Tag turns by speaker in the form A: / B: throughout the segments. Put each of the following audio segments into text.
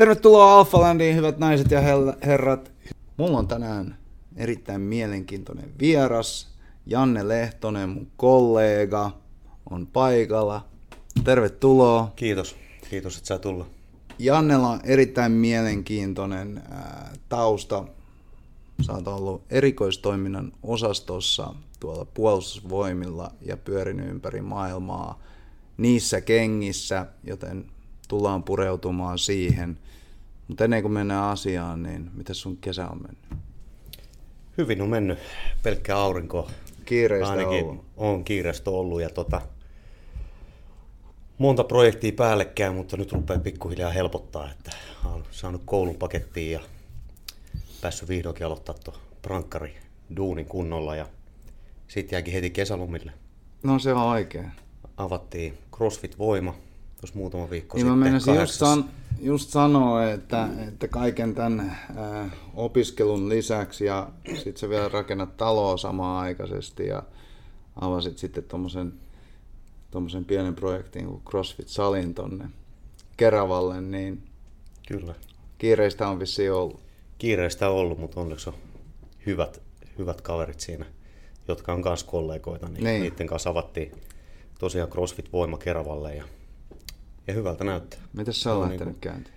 A: Tervetuloa Alphalandiin, hyvät naiset ja herrat. Mulla on tänään erittäin mielenkiintoinen vieras. Janne Lehtonen, mun kollega, on paikalla. Tervetuloa.
B: Kiitos. Kiitos, että sä tulla.
A: Jannella on erittäin mielenkiintoinen ää, tausta. Sä oot ollut erikoistoiminnan osastossa tuolla puolustusvoimilla ja pyörinyt ympäri maailmaa niissä kengissä, joten tullaan pureutumaan siihen. Mutta ennen kuin mennään asiaan, niin miten sun kesä on mennyt?
B: Hyvin on mennyt. Pelkkä aurinko.
A: Kiireistä Ainakin
B: ollut. on kiireistä ollut ja tota, monta projektia päällekkäin, mutta nyt rupeaa pikkuhiljaa helpottaa, että olen saanut koulun pakettiin ja päässyt vihdoinkin aloittaa tuo prankkari duunin kunnolla ja sitten jääkin heti kesälomille.
A: No se on oikein.
B: Avattiin CrossFit Voima tuossa muutama viikko niin
A: sitten. Mä just, san, just sanoa, että, että kaiken tämän äh, opiskelun lisäksi ja sitten sä vielä rakennat taloa samaan aikaisesti ja avasit sitten tuommoisen tuommoisen pienen projektin kuin CrossFit-salin tonne Keravalle, niin
B: Kyllä.
A: kiireistä on vissiin ollut.
B: Kiireistä on ollut, mutta onneksi on hyvät, hyvät kaverit siinä, jotka on kanssa kollegoita, niin, niin. niiden kanssa avattiin tosiaan CrossFit-voima Keravalle ja, ja hyvältä näyttää.
A: Miten se on, on lähtenyt niin kuin, käyntiin?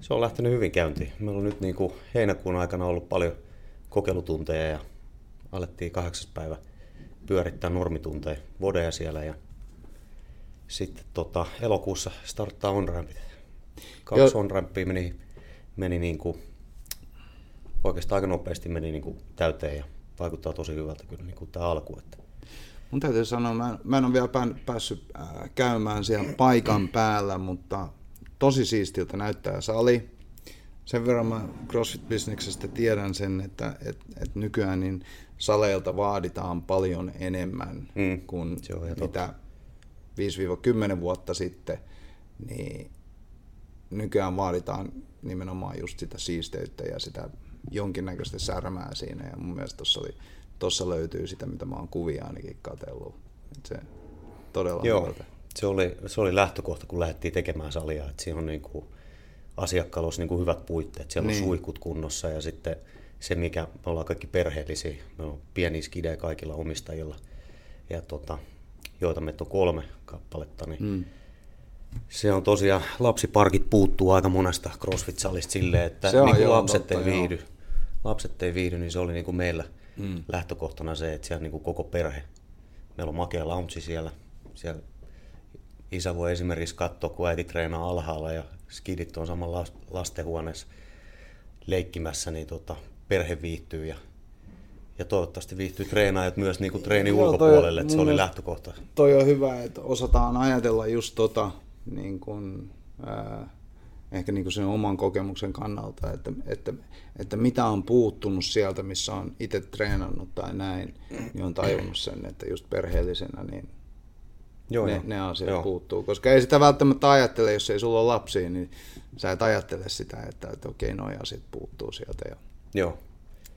B: Se on lähtenyt hyvin käyntiin. Meillä on nyt niin kuin heinäkuun aikana ollut paljon kokeilutunteja ja alettiin kahdeksas päivä pyörittää normitunteja, vodeja siellä ja sitten tota, elokuussa starttaa onrampit. Kaksi jo. onrampia meni, meni niin kuin, oikeastaan aika nopeasti meni niin kuin täyteen ja vaikuttaa tosi hyvältä kyllä niin kuin tämä alku. Että.
A: Mun täytyy sanoa, mä en, mä en ole vielä päässyt äh, käymään siellä paikan päällä, mutta tosi siistiltä näyttää sali. Sen verran mä CrossFit-bisneksestä tiedän sen, että et, et nykyään niin saleilta vaaditaan paljon enemmän mm, kuin mitä 5-10 vuotta sitten, niin nykyään vaaditaan nimenomaan just sitä siisteyttä ja sitä jonkinnäköistä särmää siinä. Ja mun mielestä tuossa, oli, tossa löytyy sitä, mitä mä oon kuvia ainakin katsellut. Et se todella
B: Joo, hyvältä. se oli, se oli lähtökohta, kun lähdettiin tekemään salia. Että siinä on niin kuin asiakkaalla olisi niin kuin hyvät puitteet. Siellä niin. on suihkut kunnossa ja sitten se, mikä me ollaan kaikki perheellisiä. Me on pieni skide kaikilla omistajilla. Ja tota, joita meitä on kolme kappaletta, niin mm. se on tosiaan, lapsiparkit puuttuu aika monesta CrossFit-salista silleen, että se niin lapset totta, ei viihdy. Joo. Lapset ei viihdy, niin se oli niin kuin meillä mm. lähtökohtana se, että siellä niin kuin koko perhe, meillä on makea lounge siellä, siellä isä voi esimerkiksi katsoa, kun äiti treenaa alhaalla ja skidit on samalla lastenhuoneessa leikkimässä, niin tota, perhe viihtyy ja ja toivottavasti viihtyy treenaajat myös niin kuin treenin Joo, ulkopuolelle, että se oli lähtökohta.
A: Toi on hyvä, että osataan ajatella just tota, niin kuin, ää, ehkä niin kuin sen oman kokemuksen kannalta, että, että, että mitä on puuttunut sieltä, missä on itse treenannut tai näin, niin on tajunnut sen, että just perheellisenä niin Joo, ne, jo. ne asiat Joo. puuttuu. Koska ei sitä välttämättä ajattele, jos ei sulla ole lapsia, niin sä et ajattele sitä, että, että okei, noi asiat puuttuu sieltä. Ja...
B: Joo,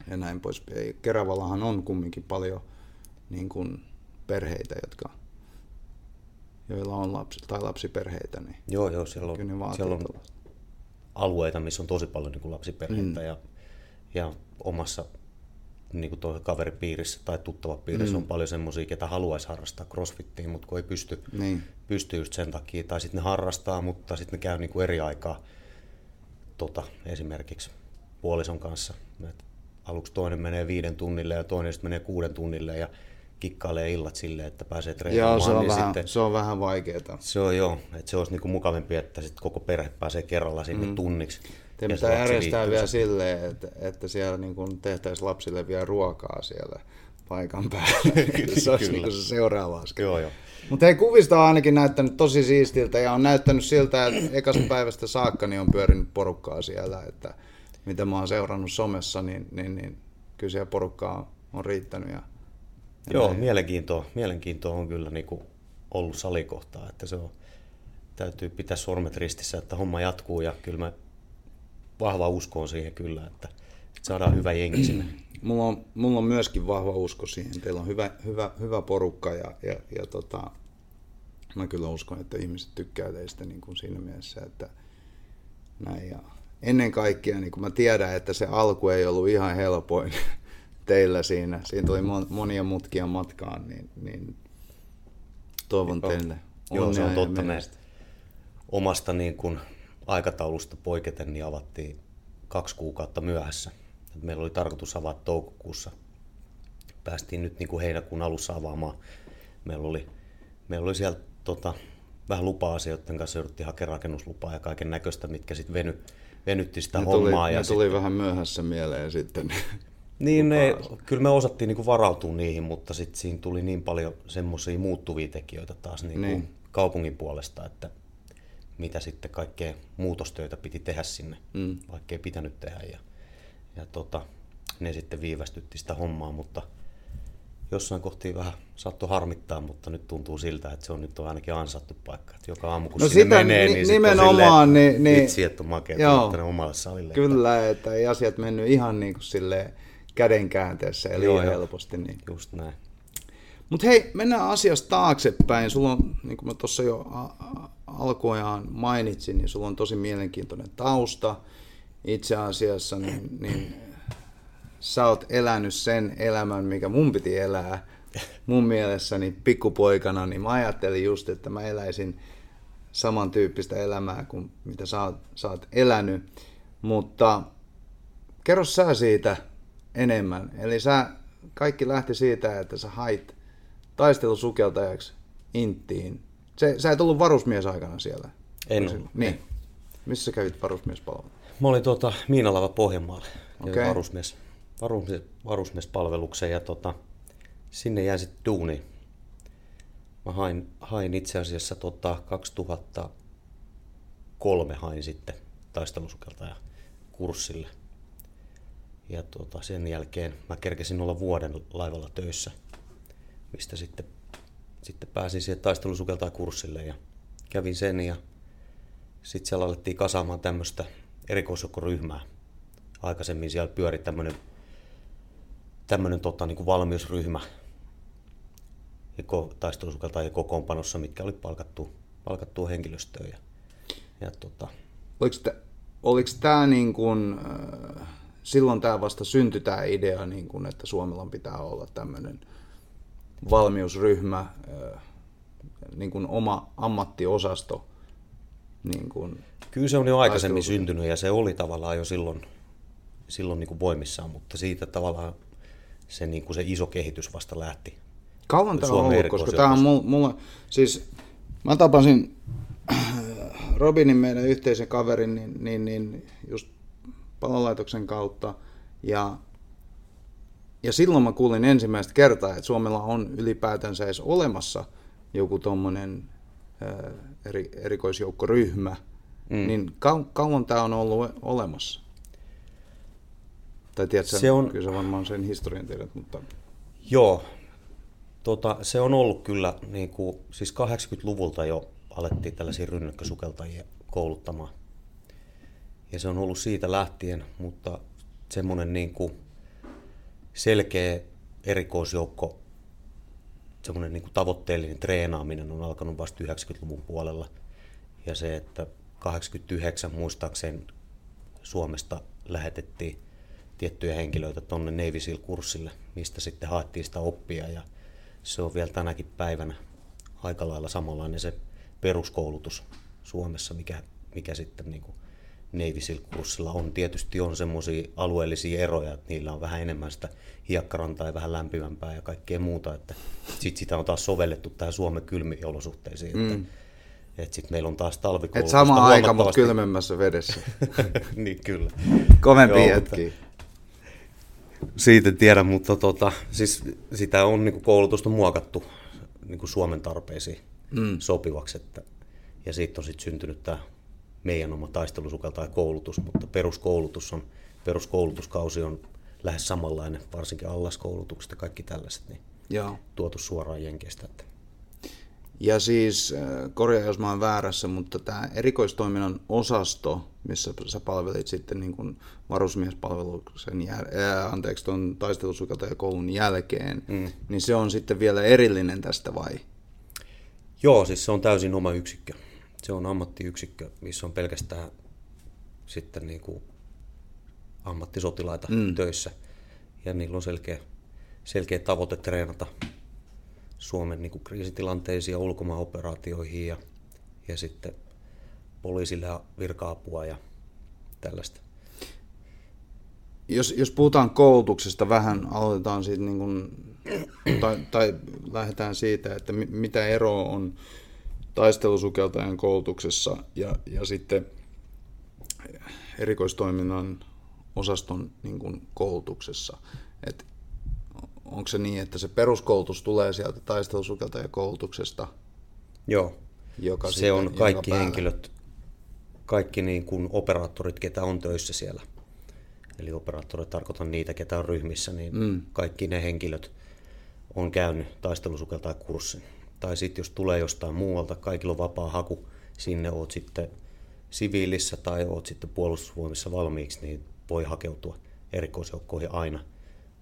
A: ja näin pois. Keravallahan on kumminkin paljon niin kuin perheitä, jotka, joilla on lapsi, tai lapsiperheitä. Niin
B: joo, joo, siellä on, siellä on alueita, missä on tosi paljon niin kuin lapsiperheitä mm. ja, ja omassa niin kuin kaveripiirissä tai tuttava piirissä mm. on paljon semmoisia, ketä haluaisi harrastaa crossfittiin, mutta kun ei pysty, niin. pysty just sen takia. Tai sitten ne harrastaa, mutta sitten ne käy niin kuin eri aikaa tota, esimerkiksi puolison kanssa. Et aluksi toinen menee viiden tunnille ja toinen sitten menee kuuden tunnille ja kikkailee illat silleen, että pääsee treenaamaan.
A: Joo, se on, niin vähän, sitten, se on vähän vaikeaa.
B: Se on joo, että se olisi niinku mukavampi, että sit koko perhe pääsee kerralla sinne mm. tunniksi.
A: Te pitää järjestää vielä silleen, että, että siellä niin tehtäisiin lapsille vielä ruokaa siellä paikan päällä. se olisi niin se seuraava askel.
B: Joo, joo.
A: Mutta hei, kuvista on ainakin näyttänyt tosi siistiltä ja on näyttänyt siltä, että ekasta päivästä saakka niin on pyörinyt porukkaa siellä, että mitä mä oon seurannut somessa, niin, niin, niin kyllä siellä porukkaa on riittänyt. Ja,
B: Joo, mielenkiintoa, mielenkiintoa on kyllä niin kuin ollut salikohtaa, että se on, täytyy pitää sormet ristissä, että homma jatkuu ja kyllä mä vahva usko on siihen kyllä, että, saadaan hyvä jengi sinne.
A: Mulla on, mulla on myöskin vahva usko siihen. Teillä on hyvä, hyvä, hyvä porukka ja, ja, ja tota, mä kyllä uskon, että ihmiset tykkää teistä niin kuin siinä mielessä, että näin. Ja ennen kaikkea, niin kun mä tiedän, että se alku ei ollut ihan helpoin teillä siinä. Siinä tuli monia mutkia matkaan, niin, niin toivon Joo. teille
B: Joo, se on totta. Me omasta niin kuin aikataulusta poiketen niin avattiin kaksi kuukautta myöhässä. Meillä oli tarkoitus avata toukokuussa. Päästiin nyt niin kuin heinäkuun alussa avaamaan. Meillä oli, meillä oli siellä tota, vähän lupa-asioiden kanssa jouduttiin hakemaan rakennuslupaa ja kaiken näköistä, mitkä sitten veny, venytti sitä
A: ne
B: hommaa.
A: Tuli,
B: ja
A: ne sitten... tuli vähän myöhässä mieleen sitten.
B: Niin, ne, kyllä me osattiin niin kuin varautua niihin, mutta sitten siinä tuli niin paljon semmoisia muuttuvia tekijöitä taas niin kuin niin. kaupungin puolesta, että mitä sitten kaikkea muutostöitä piti tehdä sinne, mm. vaikka ei pitänyt tehdä. Ja, ja tota, ne sitten viivästytti sitä hommaa, mutta jossain kohti vähän saattoi harmittaa, mutta nyt tuntuu siltä, että se on nyt on ainakin ansattu paikka. Että joka aamu kun no sinne sitä, menee, niin nimenomaan, on silleen, niin, niin, vitsi, että on makea omalle salille.
A: Kyllä, että ei asiat mennyt ihan niin kuin silleen käden käänteessä, eli joo, helposti. Niin.
B: Just näin.
A: Mutta hei, mennään asiasta taaksepäin. Sulla on, niin kuin mä tuossa jo alkuajaan mainitsin, niin sulla on tosi mielenkiintoinen tausta. Itse asiassa niin, niin sä oot elänyt sen elämän, mikä mun piti elää. Mun mielessäni pikkupoikana, niin mä ajattelin just, että mä eläisin samantyyppistä elämää kuin mitä sä oot, sä oot elänyt. Mutta kerro sä siitä enemmän. Eli sä, kaikki lähti siitä, että sä hait taistelusukeltajaksi Inttiin se, sä et ollut varusmies aikana siellä?
B: En ollut.
A: Niin. Missä sä kävit varusmiespalvelun?
B: Mä olin tuota, Miinalava Pohjanmaalla. Okay. Varusmies, varusmies, varusmiespalvelukseen ja tota, sinne jäin sitten duuni. Mä hain, hain itse asiassa tota, 2003 hain sitten taistelusukeltaja kurssille. Ja tota, sen jälkeen mä kerkesin olla vuoden laivalla töissä, mistä sitten sitten pääsin siihen taistelusukeltaa kurssille ja kävin sen ja sitten siellä alettiin kasaamaan tämmöistä erikoisjoukkoryhmää. Aikaisemmin siellä pyöri tämmöinen tämmöinen tota, niin kuin valmiusryhmä ja kokoonpanossa, mitkä oli palkattu, palkattua henkilöstöön. Ja, ja tota...
A: Oliko, oliko tämä niin kuin, äh, silloin tämä vasta syntyi tämä idea, niin kuin, että Suomella pitää olla tämmöinen valmiusryhmä, niin kuin oma ammattiosasto. Niin kuin
B: Kyllä se on jo aikaisemmin syntynyt ja se oli tavallaan jo silloin, silloin niin kuin voimissaan, mutta siitä tavallaan se, niin kuin se iso kehitys vasta lähti.
A: Kauan tämä on ollut, koska tämä on mulla, siis mä tapasin Robinin meidän yhteisen kaverin niin, niin, niin just palolaitoksen kautta ja ja silloin mä kuulin ensimmäistä kertaa, että Suomella on ylipäätänsä edes olemassa joku tuommoinen eri, erikoisjoukkoryhmä. Mm. Niin kau, kauan tämä on ollut olemassa? Tai tiedätkö, se on... kyllä sä varmaan sen historian tiedät, mutta...
B: Joo, tota, se on ollut kyllä, niin kuin, siis 80-luvulta jo alettiin tällaisia rynnäkkösukeltajia kouluttamaan. Ja se on ollut siitä lähtien, mutta semmoinen niin kuin, selkeä erikoisjoukko, semmoinen niin tavoitteellinen treenaaminen on alkanut vasta 90-luvun puolella. Ja se, että 89 muistaakseni Suomesta lähetettiin tiettyjä henkilöitä tuonne Navy SEAL-kurssille, mistä sitten haettiin sitä oppia. Ja se on vielä tänäkin päivänä aika lailla samanlainen se peruskoulutus Suomessa, mikä, mikä sitten niin kuin Navy kurssilla on. Tietysti on semmoisia alueellisia eroja, että niillä on vähän enemmän sitä hiekkarantaa ja vähän lämpimämpää ja kaikkea muuta. Että sit sitä on taas sovellettu tähän Suomen kylmiin olosuhteisiin. Mm. Että, että sitten meillä on taas talvikoulutusta
A: Et sama aika, mutta kylmemmässä vedessä.
B: niin, kyllä.
A: Kovempi hetki.
B: Siitä tiedän, mutta tota, siis sitä on niin koulutusta muokattu niin Suomen tarpeisiin mm. sopivaksi. Että, ja siitä on sitten syntynyt tämä meidän oma taistelusukel tai koulutus, mutta peruskoulutus on, peruskoulutuskausi on lähes samanlainen, varsinkin allaskoulutukset ja kaikki tällaiset, niin Joo. tuotu suoraan Jenkeistä. Että.
A: Ja siis, äh, korjaa jos mä oon väärässä, mutta tämä erikoistoiminnan osasto, missä sä palvelit sitten niin kuin varusmiespalveluksen, jäl- äh, anteeksi, tuon koulun jälkeen, mm. niin se on sitten vielä erillinen tästä vai?
B: Joo, siis se on täysin oma yksikkö se on ammattiyksikkö, missä on pelkästään sitten niin kuin ammattisotilaita mm. töissä. Ja niillä on selkeä, selkeä tavoite treenata Suomen niin kuin kriisitilanteisiin ja ulkomaanoperaatioihin ja, ja sitten poliisille virka-apua ja tällaista.
A: Jos, jos puhutaan koulutuksesta vähän, aloitetaan siitä niin kuin, tai, tai lähdetään siitä, että mitä ero on taistelusukeltajan koulutuksessa ja, ja sitten erikoistoiminnan osaston niin kuin koulutuksessa. Et onko se niin, että se peruskoulutus tulee sieltä taistelusukeltajan koulutuksesta?
B: Joo, joka se sitten, on kaikki henkilöt, kaikki niin kuin operaattorit, ketä on töissä siellä. Eli operaattorit tarkoitan niitä, ketä on ryhmissä, niin mm. kaikki ne henkilöt on käynyt taistelusukeltajan kurssin. Tai sitten jos tulee jostain muualta, kaikilla on vapaa haku, sinne oot sitten siviilissä tai oot sitten puolustusvoimissa valmiiksi, niin voi hakeutua erikoisjoukkoihin aina.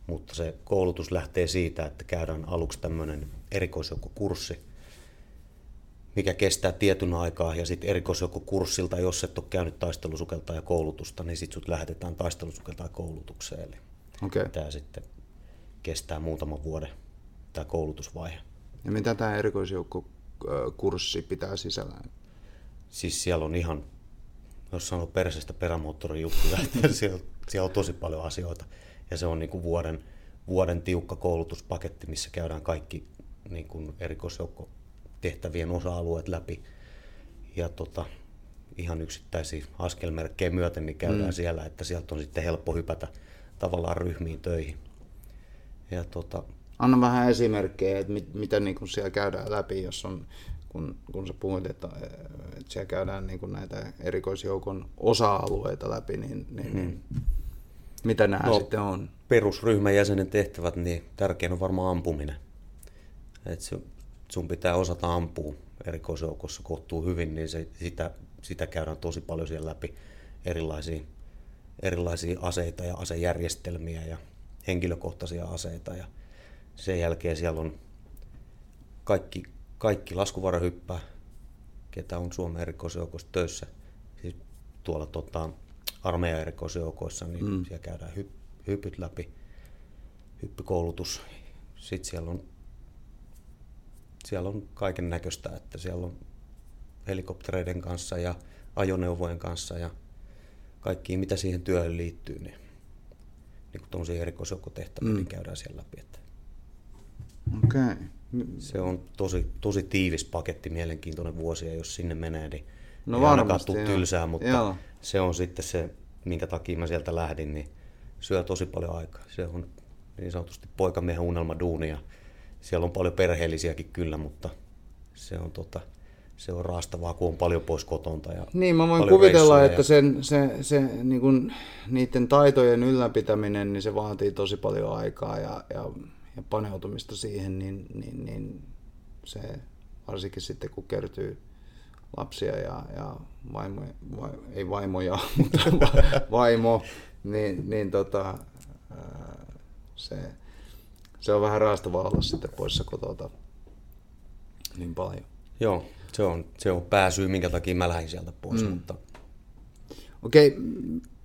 B: Mutta se koulutus lähtee siitä, että käydään aluksi tämmöinen erikoisjoukkokurssi, mikä kestää tietyn aikaa, ja sitten erikoisjoukkokurssilta, jos et ole käynyt taistelusukeltaa ja koulutusta, niin sitten sut lähetetään taistelusukeltaa koulutukseen. Eli okay. tämä sitten kestää muutaman vuoden, tämä koulutusvaihe.
A: Ja mitä tämä erikoisjoukkokurssi pitää sisällään?
B: Siis siellä on ihan jos sanoo perseestä perämoottorin juttuja, että siellä, siellä on tosi paljon asioita. Ja se on niin kuin vuoden, vuoden tiukka koulutuspaketti, missä käydään kaikki niin kuin tehtävien osa-alueet läpi. Ja tota, ihan yksittäisiä askelmerkkejä myöten niin käydään mm. siellä, että sieltä on sitten helppo hypätä tavallaan ryhmiin töihin. Ja tota,
A: Anna vähän esimerkkejä, että mit, mitä niin kuin siellä käydään läpi, jos on kun, kun sä puhuit, että, että siellä käydään niin kuin näitä erikoisjoukon osa-alueita läpi, niin, niin, niin mitä nämä no, sitten on?
B: Perusryhmän jäsenen tehtävät, niin tärkein on varmaan ampuminen. Et sun pitää osata ampua erikoisjoukossa kohtuu hyvin, niin se, sitä, sitä käydään tosi paljon siellä läpi erilaisia, erilaisia aseita ja asejärjestelmiä ja henkilökohtaisia aseita. Ja sen jälkeen siellä on kaikki kaikki laskuvarahyppää, ketä on Suomen erikoisjoukossa töissä, siis tuolla tota, armeijan erikoisjoukoissa, niin mm. siellä käydään hy, hypyt läpi, hyppykoulutus. Sitten siellä on, siellä on kaiken näköistä, että siellä on helikoptereiden kanssa ja ajoneuvojen kanssa ja kaikki, mitä siihen työhön liittyy, niin, niin kuin tuollaisia erikoisjoukkotehtäviä, mm. niin käydään siellä läpi.
A: Okei. Okay.
B: Se on tosi, tosi tiivis paketti, mielenkiintoinen vuosi, ja jos sinne menee, niin no ei varmasti, ainakaan tylsää, mutta joo. se on sitten se, minkä takia mä sieltä lähdin, niin syö tosi paljon aikaa. Se on niin sanotusti poikamiehen unelma duunia. Siellä on paljon perheellisiäkin kyllä, mutta se on, tota, se on raastavaa, kun on paljon pois kotonta. Ja
A: niin, mä voin kuvitella, että ja... sen, se, se, niin kun, niiden taitojen ylläpitäminen, niin se vaatii tosi paljon aikaa ja, ja ja paneutumista siihen, niin, niin, niin se varsinkin sitten kun kertyy lapsia ja, ja vaimo, va, ei vaimoja, mutta vaimo, niin, niin tota, se, se on vähän raastavaa olla sitten poissa kotota niin paljon.
B: Joo, se on, se on pääsyy, minkä takia mä lähdin sieltä pois. Mm. Mutta...
A: Okei, okay,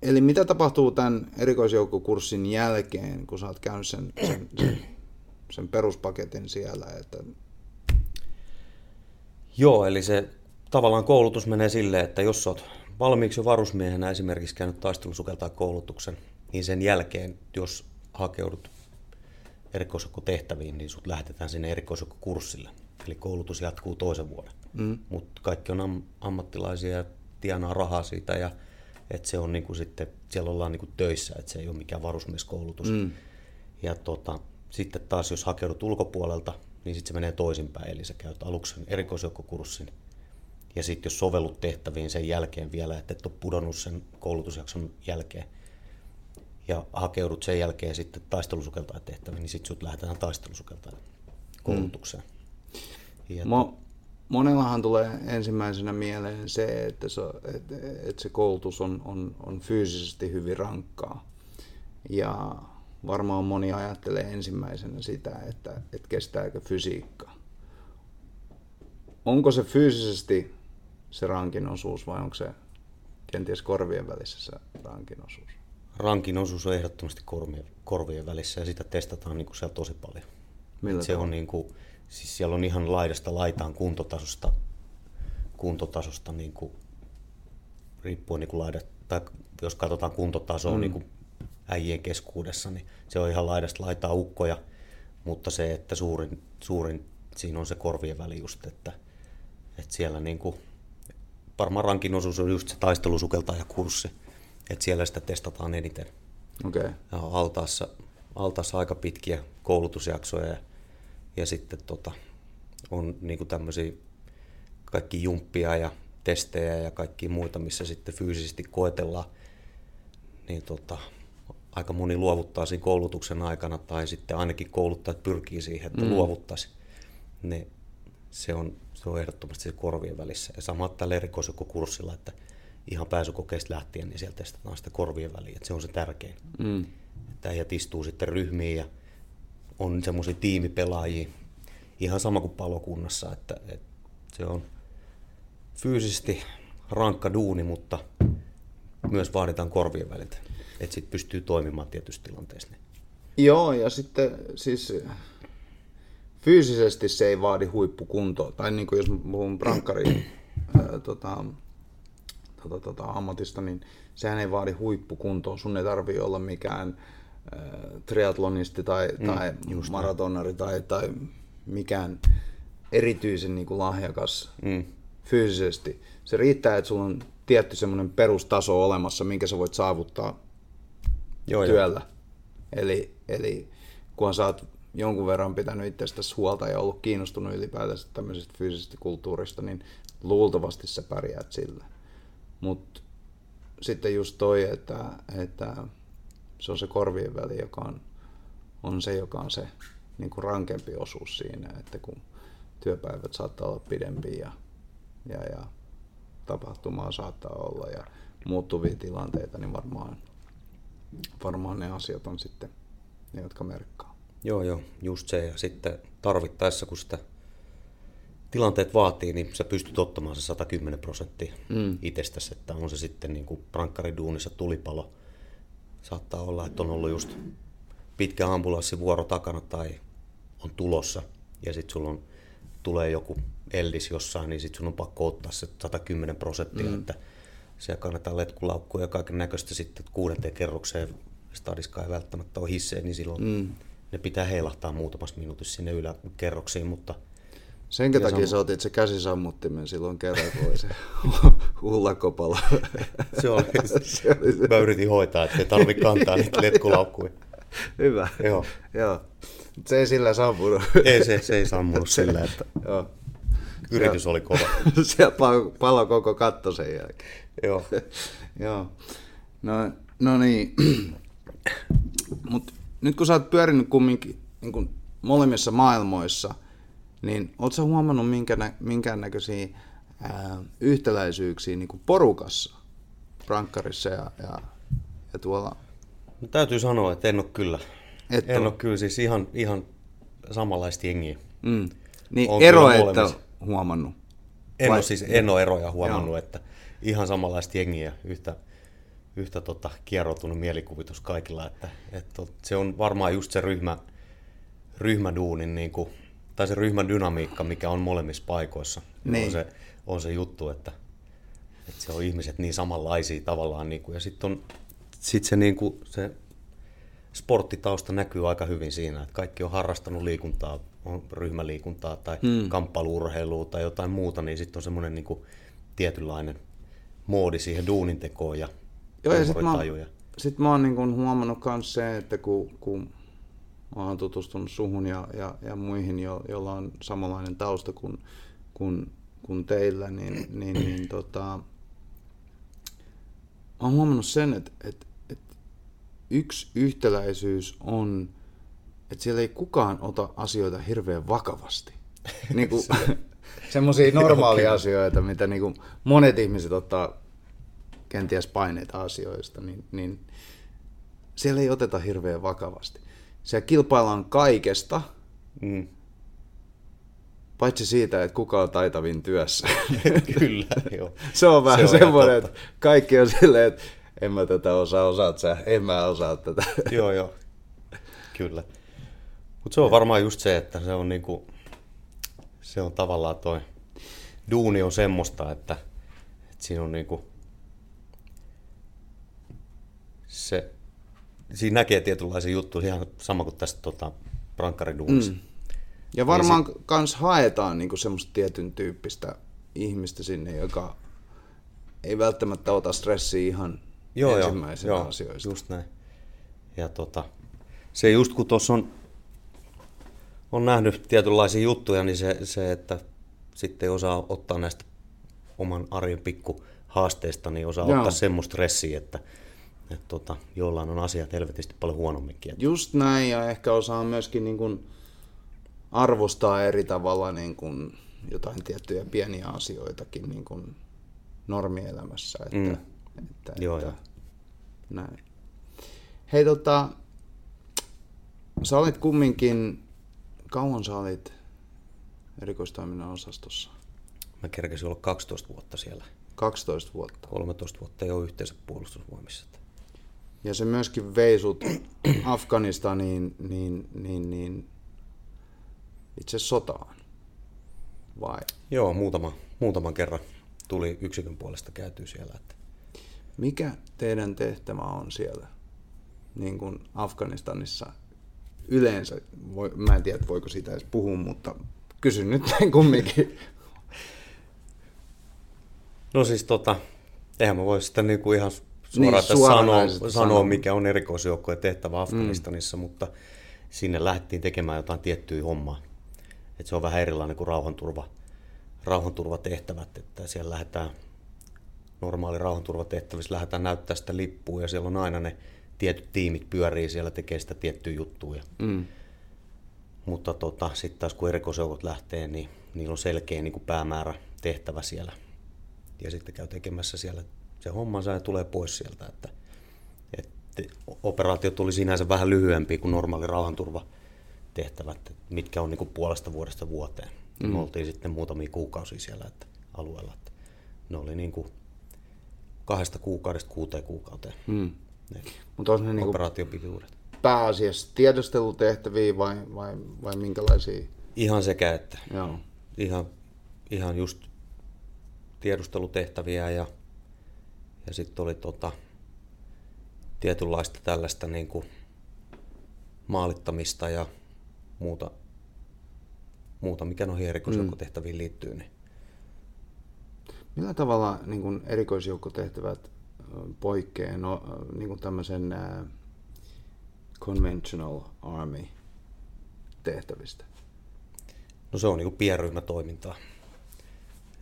A: eli mitä tapahtuu tämän erikoisjoukkokurssin jälkeen, kun sä oot käynyt sen, sen, sen sen peruspaketin siellä. Että...
B: Joo, eli se tavallaan koulutus menee silleen, että jos olet valmiiksi jo varusmiehenä esimerkiksi käynyt taistelusukeltaa koulutuksen, niin sen jälkeen, jos hakeudut erikoisjoukko-tehtäviin, niin sut lähetetään sinne erikoisjoukko-kurssille. Eli koulutus jatkuu toisen vuoden. Mm. Mutta kaikki on am- ammattilaisia ja tienaa rahaa siitä ja että se on niinku sitten, siellä ollaan niinku töissä, että se ei ole mikään varusmieskoulutus. Mm. Ja tota, sitten taas jos hakeudut ulkopuolelta, niin sitten se menee toisinpäin. Eli sä käyt aluksi erikoisjoukkokurssin ja sitten jos sovellut tehtäviin sen jälkeen vielä, että et ole pudonnut sen koulutusjakson jälkeen ja hakeudut sen jälkeen sitten taistelusukeltajan tehtäviin, niin sitten sut lähdetään taistelusukeltajan koulutukseen.
A: Mm. Ja Mo- monellahan tulee ensimmäisenä mieleen se, että se, että, että se koulutus on, on, on fyysisesti hyvin rankkaa. Ja varmaan moni ajattelee ensimmäisenä sitä, että, että kestääkö fysiikka. Onko se fyysisesti se rankin osuus vai onko se kenties korvien välissä se rankin osuus?
B: Rankin osuus on ehdottomasti korvien, korvien välissä ja sitä testataan niin kuin siellä tosi paljon.
A: Millä
B: se on niin kuin, siis siellä on ihan laidasta laitaan kuntotasosta, kuntotasosta niin kuin, riippuen niin kuin laidat, tai jos katsotaan kuntotasoa mm. niin kuin äijien keskuudessa, niin se on ihan laidasta laitaa ukkoja, mutta se, että suurin, suurin siinä on se korvien väli just, että, että siellä niin kuin, varmaan rankin osuus on just se taistelusukeltajakurssi, että siellä sitä testataan eniten.
A: Okay.
B: Ja altaassa, altaassa aika pitkiä koulutusjaksoja ja, ja sitten tota, on niin tämmöisiä kaikki jumppia ja testejä ja kaikki muita, missä sitten fyysisesti koetellaan, niin tota, aika moni luovuttaa siinä koulutuksen aikana tai sitten ainakin kouluttajat pyrkii siihen, että mm. luovuttaisi. Ne, se, on, se on ehdottomasti se korvien välissä. Ja sama tällä erikoisjoukkokurssilla, että ihan pääsykokeista lähtien, niin siellä testataan sitä korvien väliä, että se on se tärkein. Mm. Että äijät istuu sitten ryhmiin ja on semmoisia tiimipelaajia, ihan sama kuin palokunnassa, että, että se on fyysisesti rankka duuni, mutta myös vaaditaan korvien väliltä, että sitten pystyy toimimaan tietyissä tilanteissa.
A: Joo, ja sitten siis fyysisesti se ei vaadi huippukuntoa. Tai niin kuin jos puhun brankkarin tota, tota, tota, ammatista, niin sehän ei vaadi huippukuntoa. Sun ei tarvi olla mikään ää, triatlonisti tai, mm, tai maratonari tai, tai mikään erityisen niin kuin lahjakas mm. fyysisesti. Se riittää, että sulla on tietty semmoinen perustaso olemassa, minkä sä voit saavuttaa Joo, työllä. Jo. Eli, eli kun sä oot jonkun verran pitänyt itsestäsi huolta ja ollut kiinnostunut ylipäätänsä tämmöisestä fyysisestä kulttuurista, niin luultavasti sä pärjäät sillä. Mutta sitten just toi, että, että se on se korvien väli, joka on, on se, joka on se niin kuin rankempi osuus siinä, että kun työpäivät saattaa olla pidempiä ja, ja, ja tapahtumaa saattaa olla ja muuttuvia tilanteita, niin varmaan, varmaan ne asiat on sitten ne, jotka merkkaa.
B: Joo, joo, just se. Ja sitten tarvittaessa, kun sitä tilanteet vaatii, niin sä pystyt ottamaan se 110 prosenttia mm. itsestäsi, että on se sitten niin kuin prankkariduunissa tulipalo. Saattaa olla, että on ollut just pitkä ambulanssivuoro takana tai on tulossa ja sitten sulla on, tulee joku eldis jossain, niin sitten sun on pakko ottaa se 110 prosenttia, mm. että siellä kannetaan letkulaukkuja ja kaiken näköistä sitten kuudenteen kerrokseen stadiska ei välttämättä ole hisseen, niin silloin mm. ne pitää heilahtaa muutamassa minuutissa sinne yläkerroksiin, mutta
A: Senkä takia sä otit se käsisammuttimen silloin kerran, kun oli se hullakopala.
B: se oli, se oli Mä yritin hoitaa, että ei tarvitse kantaa niitä letkulaukkuja.
A: Hyvä. Joo. Joo. Se ei sillä sammunut.
B: Ei, se, se ei sammunut sillä, että Joo. yritys oli kova.
A: Siellä palo koko katto sen jälkeen.
B: Joo.
A: Joo. No, no niin. Mut nyt kun sä oot pyörinyt kumminkin niin kuin molemmissa maailmoissa, niin ootko huomannut minkä nä- minkäännäköisiä ää, yhtäläisyyksiä niin porukassa, prankkarissa ja, ja, ja tuolla?
B: No, täytyy sanoa, että en ole kyllä. Et en ole. kyllä siis ihan, ihan samanlaista jengiä.
A: Mm. Niin ero, että huomannut?
B: En Vai? ole siis en ole eroja huomannut, Joo. että ihan samanlaista jengiä, yhtä, yhtä tota, kierroutunut mielikuvitus kaikilla. Että, että se on varmaan just se ryhmä, ryhmäduunin, niin kuin, tai se ryhmän dynamiikka, mikä on molemmissa paikoissa. Niin. On, se, on se juttu, että, että se on ihmiset niin samanlaisia tavallaan. Niin kuin, ja sitten sit se, niin kuin, se sporttitausta näkyy aika hyvin siinä, että kaikki on harrastanut liikuntaa, on ryhmäliikuntaa tai hmm. kamppailuurheilua tai jotain muuta, niin sitten on semmoinen niin tietynlainen moodi siihen duunintekoon ja
A: Joo, ja sitten mä, sit mä oon niin huomannut myös se, että kun, kun mä oon tutustunut suhun ja, ja, ja muihin, jo, joilla on samanlainen tausta kuin, kuin, kuin teillä, niin, niin, niin tota, mä oon huomannut sen, että, että yksi yhtäläisyys on, että siellä ei kukaan ota asioita hirveän vakavasti. niin kuin, semmoisia normaalia asioita, mitä niin kuin monet ihmiset ottaa kenties paineita asioista, niin, niin siellä ei oteta hirveän vakavasti. Siellä kilpaillaan kaikesta, mm. Paitsi siitä, että kuka on taitavin työssä.
B: Kyllä, joo.
A: Se on vähän
B: Se on
A: semmoinen, että kaikki on silleen, että en mä tätä osaa, osaat sä, en mä osaa tätä.
B: joo, joo. Kyllä. Mutta se on varmaan just se, että se on niinku, se on tavallaan toi duuni on semmoista, että, että siinä on niinku, se, siinä näkee tietynlaisia juttuja, ihan sama kuin tästä tota, prankkariduunista. Mm.
A: Ja varmaan niin kans haetaan niinku semmoista tietyn tyyppistä ihmistä sinne, joka ei välttämättä ota stressiä ihan joo, ensimmäisenä joo, asioista.
B: just näin. Ja tota, se just kun tuossa on, on nähnyt tietynlaisia juttuja, niin se, se, että sitten osaa ottaa näistä oman arjen pikku haasteista, niin osaa Joo. ottaa semmoista stressiä, että, että tota, jollain on asiat helvetisti paljon huonomminkin. Että...
A: Just näin, ja ehkä osaa myöskin niin kuin arvostaa eri tavalla niin kuin jotain tiettyjä pieniä asioitakin niin kuin normielämässä. Että, mm. että,
B: Joo,
A: että. Näin. Hei tota, sä olit kumminkin, kauan sä olit erikoistoiminnan osastossa?
B: Mä kerkesin olla 12 vuotta siellä.
A: 12 vuotta.
B: 13 vuotta jo yhteensä puolustusvoimissa.
A: Ja se myöskin vei sut Afganistaniin niin, niin, niin itse sotaan, vai?
B: Joo, muutama, muutaman kerran tuli yksikön puolesta käytyä siellä. Että...
A: Mikä teidän tehtävä on siellä, niin kuin Afganistanissa yleensä? Voi, mä en tiedä, voiko siitä edes puhua, mutta kysyn nyt näin kumminkin.
B: No siis tota, eihän mä voi sitä niinku ihan suoraan niin, sanoa, sanoa, sanoa, mikä on erikoisjoukkojen tehtävä Afganistanissa, mm. mutta sinne lähdettiin tekemään jotain tiettyä hommaa. Et se on vähän erilainen kuin rauhanturva, rauhanturvatehtävät, että siellä lähdetään normaali rauhanturvatehtävissä lähdetään näyttää sitä lippua ja siellä on aina ne tietyt tiimit pyörii siellä tekee sitä tiettyä juttuja. Mm. Mutta tota, sitten taas kun erikoisjoukot lähtee, niin niillä on selkeä niin kuin päämäärä tehtävä siellä. Ja sitten käy tekemässä siellä se hommansa ja tulee pois sieltä. Että, että operaatio tuli sinänsä vähän lyhyempi kuin normaali rauhanturva tehtävät, mitkä on niin kuin puolesta vuodesta vuoteen. Mm. Me oltiin sitten muutamia kuukausia siellä että, alueella. Että ne oli niin kuin kahdesta kuukaudesta kuuteen kuukauteen. Mm. Ne
A: Mutta on ne niin
B: operaatiopituudet
A: pääasiassa tiedustelutehtäviä vai, vai, vai minkälaisia?
B: Ihan sekä että. Joo. Ihan, ihan just tiedustelutehtäviä ja, ja sitten oli tota, tietynlaista tällaista niin kuin maalittamista ja muuta, muuta mikä noihin erikoisjoukkotehtäviin mm. liittyy. Niin.
A: Millä tavalla niin erikoisjoukkotehtävät poikkeaa no, niin kuin tämmöisen conventional army tehtävistä?
B: No se on niin pienryhmätoimintaa.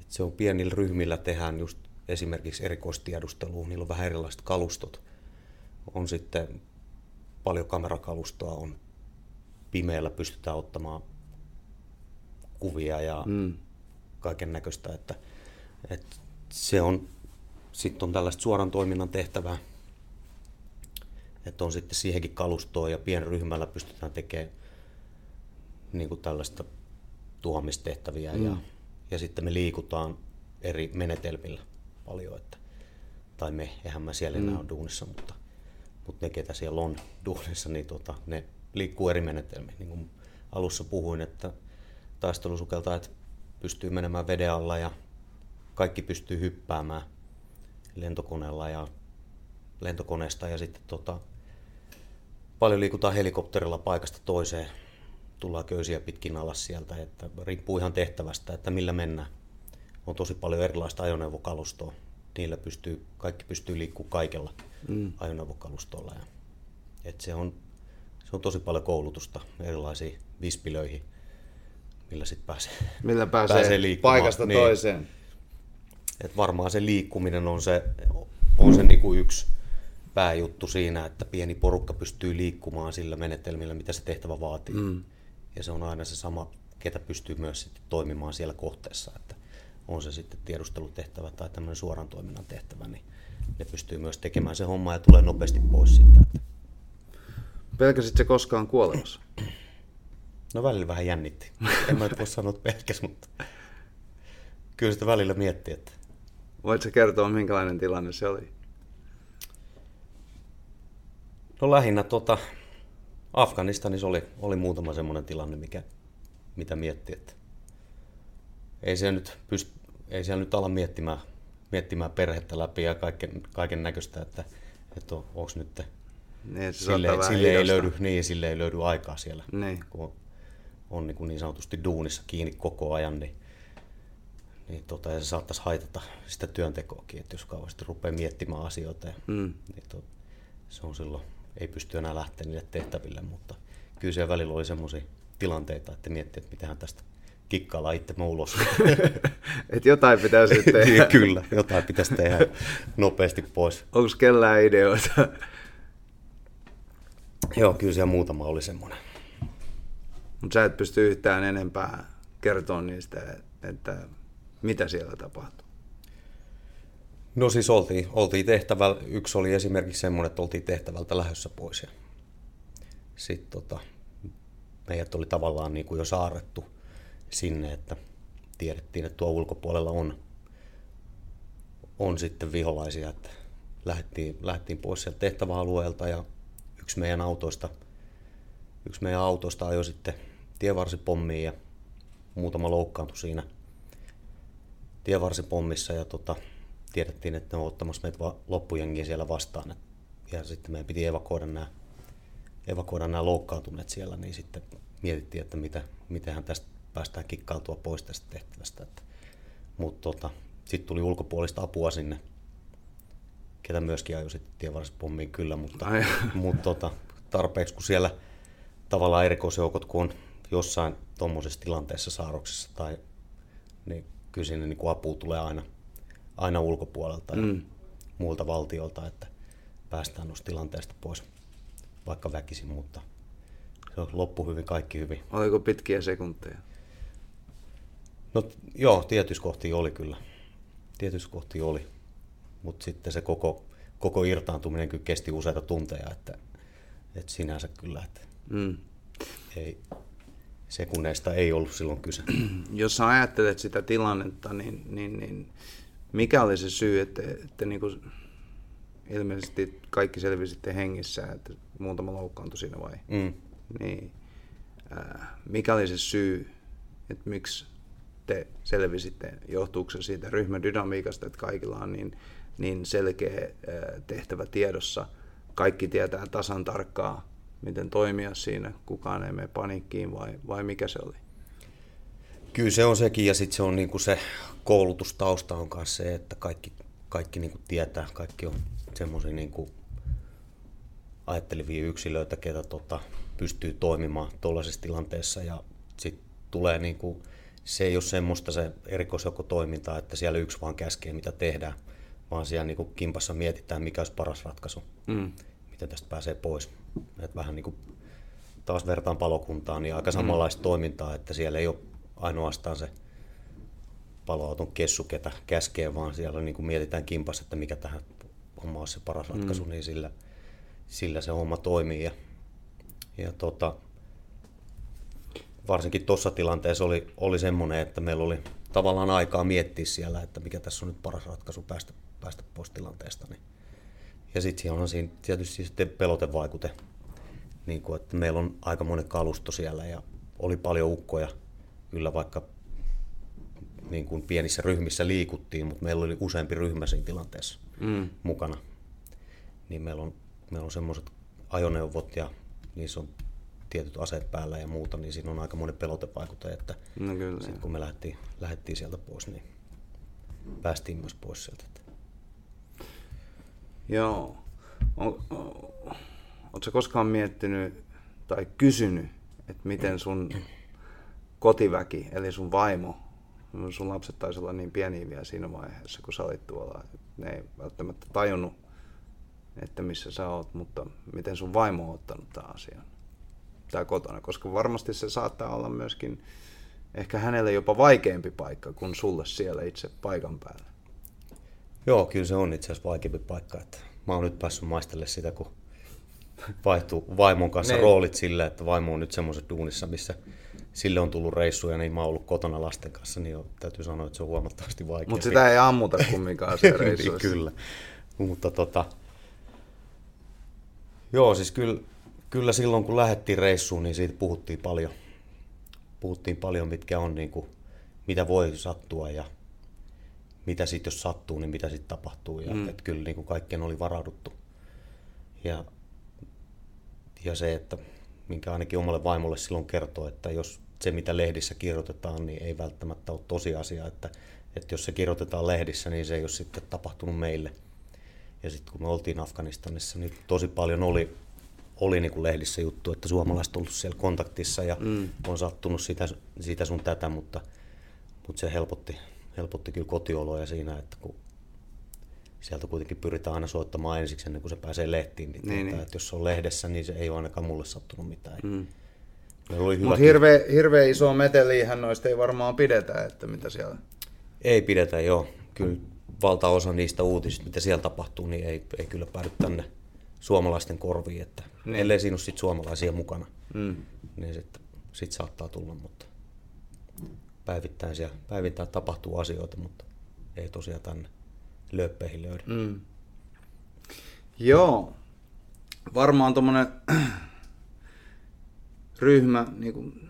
B: Et se on pienillä ryhmillä tehdään just esimerkiksi erikoistiedustelua, niillä on vähän erilaiset kalustot. On sitten paljon kamerakalustoa, on pimeällä pystytään ottamaan kuvia ja mm. kaiken näköistä, että, että se on, sitten on tällaista suoran toiminnan tehtävää, että on sitten siihenkin kalustoa ja pienryhmällä pystytään tekemään niin kuin tällaista tuomistehtäviä mm. ja, ja sitten me liikutaan eri menetelmillä paljon, että, tai me, eihän mä siellä enää mm. ole duunissa, mutta, mutta ne, ketä siellä on duunissa, niin tota, ne liikkuu eri menetelmiin. Niin kuin alussa puhuin, että taistelusukeltajat pystyy menemään veden alla ja kaikki pystyy hyppäämään lentokoneella ja lentokoneesta ja sitten tota, paljon liikutaan helikopterilla paikasta toiseen, tullaan köysiä pitkin alas sieltä, että riippuu ihan tehtävästä, että millä mennään. On tosi paljon erilaista ajoneuvokalustoa. Niillä pystyy, kaikki pystyy liikkumaan kaikella mm. ajoneuvokalustolla. Ja, et se, on, se on tosi paljon koulutusta erilaisiin vispilöihin, millä sitten pääsee,
A: millä pääsee, pääsee liikkumaan. paikasta niin. toiseen.
B: Et varmaan se liikkuminen on se, on se niinku yksi pääjuttu siinä, että pieni porukka pystyy liikkumaan sillä menetelmillä, mitä se tehtävä vaatii. Mm. Ja se on aina se sama, ketä pystyy myös sitten toimimaan siellä kohteessa, että on se sitten tiedustelutehtävä tai tämmöinen suoran toiminnan tehtävä, niin ne pystyy myös tekemään se homma ja tulee nopeasti pois siltä.
A: Pelkäsit se koskaan kuolemassa?
B: No välillä vähän jännitti. En mä nyt voi sanoa pelkäs, mutta kyllä sitä välillä miettii, että...
A: Voitko kertoa, minkälainen tilanne se oli?
B: No lähinnä tota, Afganistanissa oli, oli muutama semmoinen tilanne, mikä, mitä mietti, että ei siellä nyt, pyst, ei siellä nyt ala miettimään, miettimään perhettä läpi ja kaiken, kaiken näköistä, että, että on, onko nyt
A: Niin, se
B: sille, sille,
A: vähän
B: ei löydy, niin, sille ei löydy aikaa siellä,
A: Niin.
B: kun on, on niin, kuin niin sanotusti duunissa kiinni koko ajan, niin, niin tota, ja se saattaisi haitata sitä työntekoakin, että jos kauheasti rupeaa miettimään asioita, ja,
A: Mm.
B: niin to, se on silloin, ei pysty enää lähteä niille tehtäville, mutta kyllä siellä välillä oli semmoisia tilanteita, että miettii, että mitähän tästä kikkailla itse ulos.
A: Et jotain pitää sitten tehdä.
B: Kyllä, jotain pitäisi tehdä nopeasti pois.
A: Onko kellään ideoita?
B: Joo, kyllä siellä muutama oli semmoinen.
A: Mutta sä et pysty yhtään enempää kertoa niistä, että mitä siellä tapahtuu.
B: No siis oltiin, oltiin tehtävällä, yksi oli esimerkiksi semmoinen, että oltiin tehtävältä lähdössä pois. Ja sitten tota, meidät oli tavallaan niin kuin jo saarrettu sinne, että tiedettiin, että tuo ulkopuolella on, on sitten viholaisia, että lähdettiin, lähdettiin pois sieltä tehtäväalueelta ja yksi meidän autoista, yksi meidän autoista ajoi sitten tienvarsipommiin ja muutama loukkaantui siinä tienvarsipommissa ja tota, tiedettiin, että ne on ottamassa meitä loppujengiä siellä vastaan. Ja sitten meidän piti evakuoida nämä, evakuoida nämä loukkaantuneet siellä, niin sitten mietittiin, että mitä, mitenhän tästä päästään kikkautua pois tästä tehtävästä. Mutta tota, sitten tuli ulkopuolista apua sinne, ketä myöskin ajoi sitten tienvarsipommiin kyllä, mutta,
A: Ai.
B: mutta tota, tarpeeksi kun siellä tavallaan erikoisjoukot, kun on jossain tuommoisessa tilanteessa saaroksessa tai niin kyllä sinne niin kuin apua tulee aina, aina ulkopuolelta ja
A: Mm.
B: muilta valtiolta, että päästään noista tilanteesta pois vaikka väkisin, mutta se on loppu hyvin, kaikki hyvin.
A: Oliko pitkiä sekunteja?
B: No joo, tietyissä kohtia oli kyllä. Tietyissä kohtia oli. Mutta sitten se koko, koko irtaantuminen kyllä kesti useita tunteja, että, että sinänsä kyllä, että
A: Mm.
B: ei, sekunneista ei ollut silloin kyse.
A: Jos sä ajattelet sitä tilannetta, niin, niin, niin mikä oli se syy, että, että niin kuin ilmeisesti kaikki selvisitte hengissä, että muutama loukkaantui siinä vai?
B: Mm.
A: Niin, ää, mikä oli se syy, että miksi te selvisitte? Johtuuko se siitä ryhmädynamiikasta, että kaikilla on niin, niin selkeä ää, tehtävä tiedossa? Kaikki tietää tasan tarkkaa, miten toimia siinä, kukaan ei mene paniikkiin vai, vai mikä se oli?
B: Kyllä se on sekin ja sitten se on niinku se koulutustausta on kanssa se, että kaikki, kaikki niinku tietää, kaikki on semmoisia niinku ajattelevia yksilöitä, ketä tota, pystyy toimimaan tuollaisessa tilanteessa ja sitten tulee niinku, se ei ole semmoista se erikoisjoukkotoiminta, että siellä yksi vaan käskee mitä tehdään, vaan siellä niinku kimpassa mietitään mikä olisi paras ratkaisu,
A: Mm.
B: miten tästä pääsee pois. Et vähän niin kuin taas vertaan palokuntaan, niin aika samanlaista toimintaa, että siellä ei ole ainoastaan se paloauton kessu, ketä käskee, vaan siellä niin kuin mietitään kimpassa, että mikä tähän homma olisi se paras ratkaisu, mm. niin sillä, sillä se homma toimii. Ja, ja tota, varsinkin tuossa tilanteessa oli, oli semmoinen, että meillä oli tavallaan aikaa miettiä siellä, että mikä tässä on nyt paras ratkaisu päästä, päästä pois tilanteesta. Niin. Ja sitten onhan siinä tietysti sitten pelotevaikute, niin kuin, että meillä on aika monen kalusto siellä ja oli paljon ukkoja kyllä vaikka niin kuin pienissä ryhmissä liikuttiin, mutta meillä oli useampi ryhmä siinä tilanteessa
A: Mm.
B: mukana. Niin meillä on, meillä on semmoiset ajoneuvot ja niissä on tietyt aseet päällä ja muuta, niin siinä on aika monen pelotevaikute, että
A: No kyllä.
B: sitten kun me lähdettiin, lähdettiin sieltä pois, niin päästiin myös pois sieltä.
A: Joo. Oletko koskaan miettinyt tai kysynyt, että miten sun kotiväki, eli sun vaimo, sun lapset taisi olla niin pieniä vielä siinä vaiheessa, kun sä olit tuolla, että ne ei välttämättä tajunnut, että missä sä oot, mutta miten sun vaimo on ottanut tämän asian tää kotona, koska varmasti se saattaa olla myöskin ehkä hänelle jopa vaikeampi paikka kuin sulle siellä itse paikan päällä.
B: Joo, kyllä se on itse asiassa vaikeampi paikka. Että mä oon nyt päässyt maistelle sitä, kun vaihtui vaimon kanssa
A: Niin.
B: roolit sille, että vaimo on nyt semmoisessa duunissa, missä sille on tullut reissuja, niin mä oon ollut kotona lasten kanssa, niin jo, täytyy sanoa, että se on huomattavasti vaikeampi.
A: Mutta sitä ei ammuta kumminkaan siellä
B: niin,
A: reissuissa.
B: kyllä. Mutta tota, joo, siis kyllä, kyllä silloin kun lähdettiin reissuun, niin siitä puhuttiin paljon. Puhuttiin paljon, mitkä on niin kuin, mitä voi sattua ja mitä sitten jos sattuu, niin mitä sitten tapahtuu. Ja mm. että kyllä niin kuin kaikkeen oli varauduttu. Ja, ja se, että minkä ainakin omalle vaimolle silloin kertoo, että jos se mitä lehdissä kirjoitetaan, niin ei välttämättä ole tosiasia, että, että jos se kirjoitetaan lehdissä, niin se ei ole sitten tapahtunut meille. Ja sitten kun me oltiin Afganistanissa, niin tosi paljon oli, oli niin kuin lehdissä juttu, että suomalaiset on ollut siellä kontaktissa ja mm. on sattunut sitä, sitä sun tätä, mutta, mutta se helpotti, helpotti kyllä kotioloja siinä, että kun sieltä kuitenkin pyritään aina soittamaan ensiksi ennen kuin se pääsee lehtiin, niin,
A: Niin,
B: niin,
A: niin.
B: että jos se on lehdessä, niin se ei ole ainakaan mulle sattunut mitään. Mm. Meillä oli hyvä
A: Mutta hirveä, hirveä iso meteliähän noista ei varmaan pidetä, että mitä siellä...
B: Ei pidetä, joo. Kyllä valtaosa niistä uutisista, mitä siellä tapahtuu, niin ei, ei kyllä päädy tänne suomalaisten korviin, että niin. ellei siinä ole sit suomalaisia mukana,
A: Mm.
B: niin sitten sit saattaa tulla, mutta päivittäin siellä, päivittäin tapahtuu asioita, mutta ei tosiaan tänne löppeihin löydy. Mm.
A: Joo. Varmaan tommonen ryhmä, niin kuin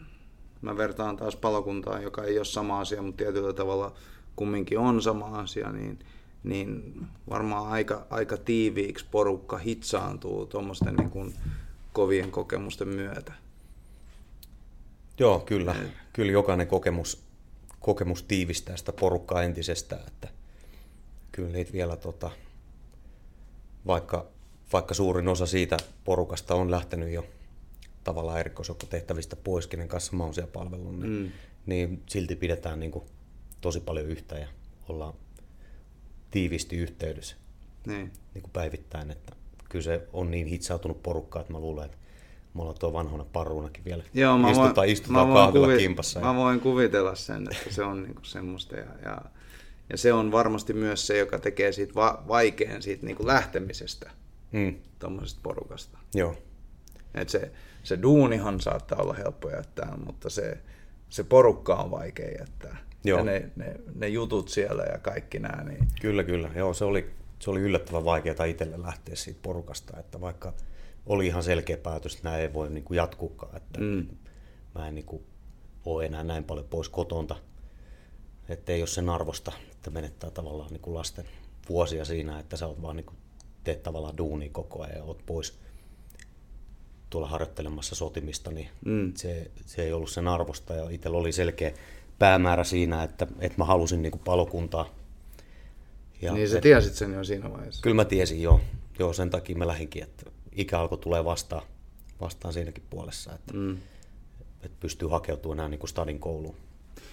A: mä vertaan taas palokuntaan, joka ei ole sama asia, mutta tietyllä tavalla kumminkin on sama asia, niin, niin varmaan aika, aika tiiviiksi porukka hitsaantuu tuommoisten niin kovien kokemusten myötä.
B: Joo, kyllä. Kyllä jokainen kokemus, kokemus tiivistää sitä porukkaa entisestään, että kyllä niitä vielä tota, vaikka, vaikka suurin osa siitä porukasta on lähtenyt jo tavallaan erikoisjoukkotehtävistä pois, kenen kanssa mä oon siellä palvellut, niin, mm. niin silti pidetään niin kuin tosi paljon yhtä ja ollaan tiivisti yhteydessä
A: Niin.
B: niin kuin päivittäin, että kyllä se on niin hitsautunut porukka, että mä luulen, että me ollaan tuo vanhana paruunakin vielä.
A: Joo, mä
B: istutaan,
A: voin,
B: istutaan
A: mä voin kuvi-
B: kimpassa.
A: Mä voin kuvitella sen, että se on niinku semmoista. Ja, ja, ja, se on varmasti myös se, joka tekee siitä va- vaikean siitä niinku lähtemisestä
B: Mm,
A: tuommoisesta porukasta.
B: joo,
A: Et se, se duunihan saattaa olla helppo jättää, mutta se, se porukka on vaikea jättää.
B: Joo.
A: Ja ne, ne, ne jutut siellä ja kaikki nämä, niin
B: kyllä, kyllä. Joo, se oli, se oli yllättävän vaikeaa itselle lähteä siitä porukasta, että vaikka oli ihan selkeä päätös, että nämä ei voi niin kuin jatkukaan, että mm. mä en niin kuin, ole enää näin paljon pois kotonta, että ei ole sen arvosta, että menettää tavallaan niin kuin lasten vuosia siinä, että sä oot vaan niin kuin, teet tavallaan duunia koko ajan ja oot pois tuolla harjoittelemassa sotimista, niin mm. se, se ei ollut sen arvosta ja itsellä oli selkeä päämäärä siinä, että, että mä halusin niin kuin palokuntaa. Ja
A: niin sä
B: et-
A: tiesit sen jo siinä vaiheessa.
B: Kyllä mä tiesin joo. Joo, sen takia mä lähdinkin, että ikä alkoi tulee vastaan, vastaan siinäkin puolessa, että, mm. että pystyy hakeutumaan enää niin kuin stadin kouluun.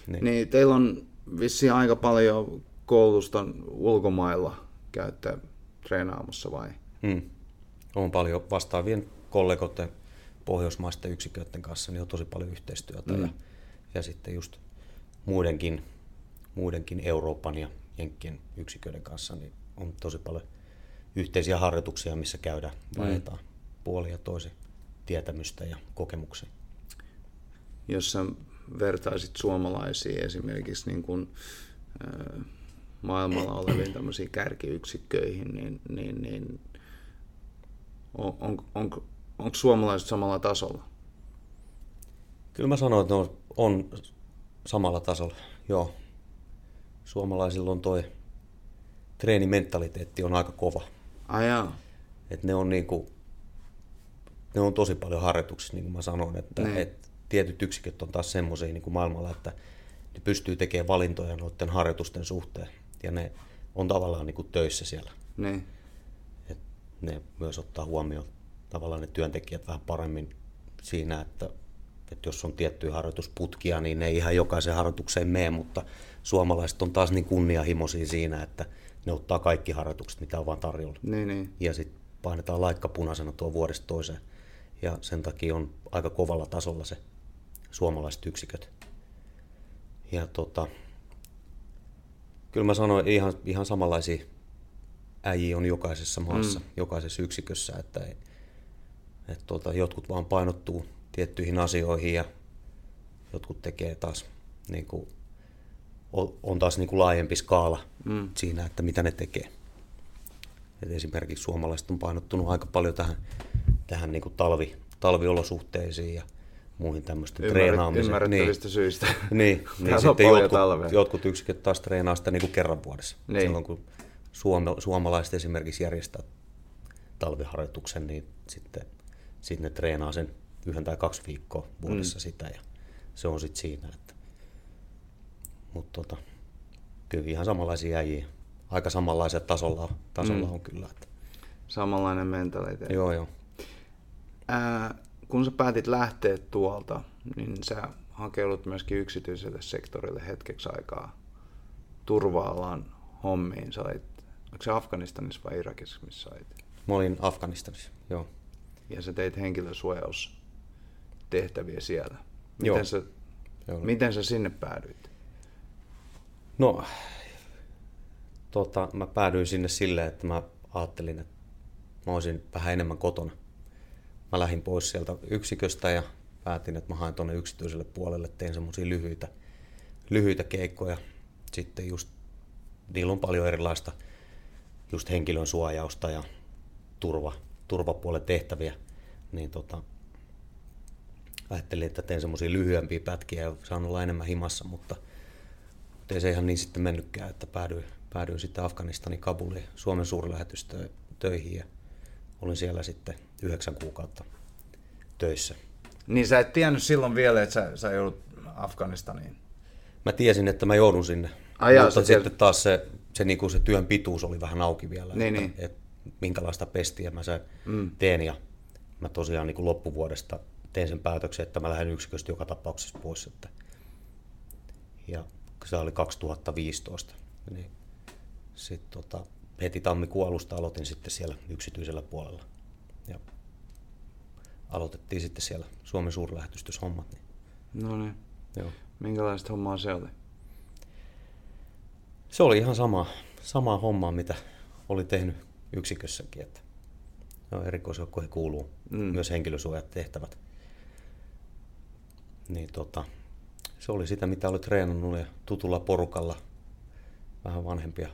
B: Niin.
A: Niin teillä on vissiin aika paljon koulutusta ulkomailla käytte treenaamassa vai?
B: Mm. On paljon vastaavien kollegoiden pohjoismaisten yksiköiden kanssa, niin on tosi paljon yhteistyötä. Mm. Ja, ja sitten just muidenkin, muidenkin Euroopan ja Jenkkien yksiköiden kanssa niin on tosi paljon yhteisiä harjoituksia, missä käydään, vaihdetaan mm. puoli ja toisen tietämystä ja kokemuksia.
A: jos sä vertaisit suomalaisiin esimerkiksi niin kuin, maailmalla oleviin tämmöisiin kärkiyksikköihin, niin, niin, niin on, on, on, onko suomalaiset samalla tasolla?
B: Kyllä mä sanoin, että on, on samalla tasolla. Joo. Suomalaisilla on toi treenimentaliteetti on aika kova.
A: Ai jaa.
B: Et ne on niinku, ne on tosi paljon harjoituksissa, niin kuin mä sanoin, että
A: Niin.
B: et tietyt yksiköt on taas semmoisia niin maailmalla, että ne pystyy tekemään valintoja noiden harjoitusten suhteen. Ja ne on tavallaan niin kuin töissä siellä.
A: Niin.
B: Et ne myös ottaa huomioon tavallaan ne työntekijät vähän paremmin siinä, että, että jos on tiettyjä harjoitusputkia, niin ne ei ihan jokaisen harjoitukseen mene, mutta suomalaiset on taas niin kunnianhimoisia siinä, että ne ottaa kaikki harjoitukset, mitä on vaan tarjolla.
A: Niin, niin.
B: Ja sitten painetaan laikka punaisena tuo vuodesta toiseen. Ja sen takia on aika kovalla tasolla se suomalaiset yksiköt. Ja tota, kyllä mä sanoin, ihan, ihan samanlaisia äijiä on jokaisessa maassa, mm. jokaisessa yksikössä, että ei, Et tuota, jotkut vaan painottuu tiettyihin asioihin ja jotkut tekee taas, niin kuin, on taas niin kuin laajempi skaala mm. siinä, että mitä ne tekee. Et esimerkiksi suomalaiset on painottunut aika paljon tähän, tähän niin kuin talvi, talviolosuhteisiin ja muihin tämmöisten Ymmärret, treenaamiseen.
A: Ymmärrettävistä niin. syistä.
B: niin, niin sitten jotkut, jotkut yksiköt taas treenaa sitä niin kuin kerran vuodessa. Niin. Silloin kun suome, suomalaiset esimerkiksi järjestää talviharjoituksen, niin sitten, sitten ne treenaa sen yhden tai kaksi viikkoa vuodessa mm. sitä ja se on sitten siinä. Että. Mutta tota, kyllä ihan samanlaisia äijiä. Aika samanlaisella tasolla, tasolla mm. on kyllä. Että.
A: Samanlainen mentaliteetti.
B: Joo, joo.
A: Ää, kun sä päätit lähteä tuolta, niin sä hakeudut myöskin yksityiselle sektorille hetkeksi aikaa turva-alan hommiin. Sä olit, onko se Afganistanissa vai Irakissa, missä olit?
B: Mä olin Afganistanissa, joo.
A: Ja sä teit henkilösuojaustehtäviä siellä. Miten, joo. Sä, joo. miten sä sinne päädyit?
B: No, tota, mä päädyin sinne silleen, että mä ajattelin, että mä olisin vähän enemmän kotona mä lähdin pois sieltä yksiköstä ja päätin, että mä haen tuonne yksityiselle puolelle, tein semmoisia lyhyitä, lyhyitä keikkoja. Sitten just, niillä on paljon erilaista just henkilön suojausta ja turva, turvapuolen tehtäviä, niin tota, ajattelin, että teen semmoisia lyhyempiä pätkiä ja saan olla enemmän himassa, mutta, mutta ei se ihan niin sitten mennytkään, että päädyin, päädyin sitten Afganistanin Kabuliin Suomen suurlähetystöihin ja olin siellä sitten yhdeksän kuukautta töissä.
A: Niin sä et tiennyt silloin vielä, että sä, sä joudut Afganistaniin?
B: Mä tiesin, että mä joudun sinne. Ai jaa, mutta sitten taas se, se, niin kuin se työn pituus oli vähän auki vielä, niin, että, niin. että minkälaista pestiä mä se mm. teen. Ja mä tosiaan niin kuin loppuvuodesta tein sen päätöksen, että mä lähden yksiköstä joka tapauksessa pois. Että, ja se oli 2015. Niin sitten tota, heti tammikuun alusta aloitin sitten siellä yksityisellä puolella. Ja aloitettiin sitten siellä Suomen suurlähetystyshommat.
A: Niin. No niin. Joo. Minkälaista hommaa se oli?
B: Se oli ihan sama, samaa hommaa, mitä oli tehnyt yksikössäkin. Että no, erikoisjoukkoihin kuuluu mm. myös henkilösuojat tehtävät. Niin tota, se oli sitä, mitä oli treenannut ja tutulla porukalla vähän vanhempia,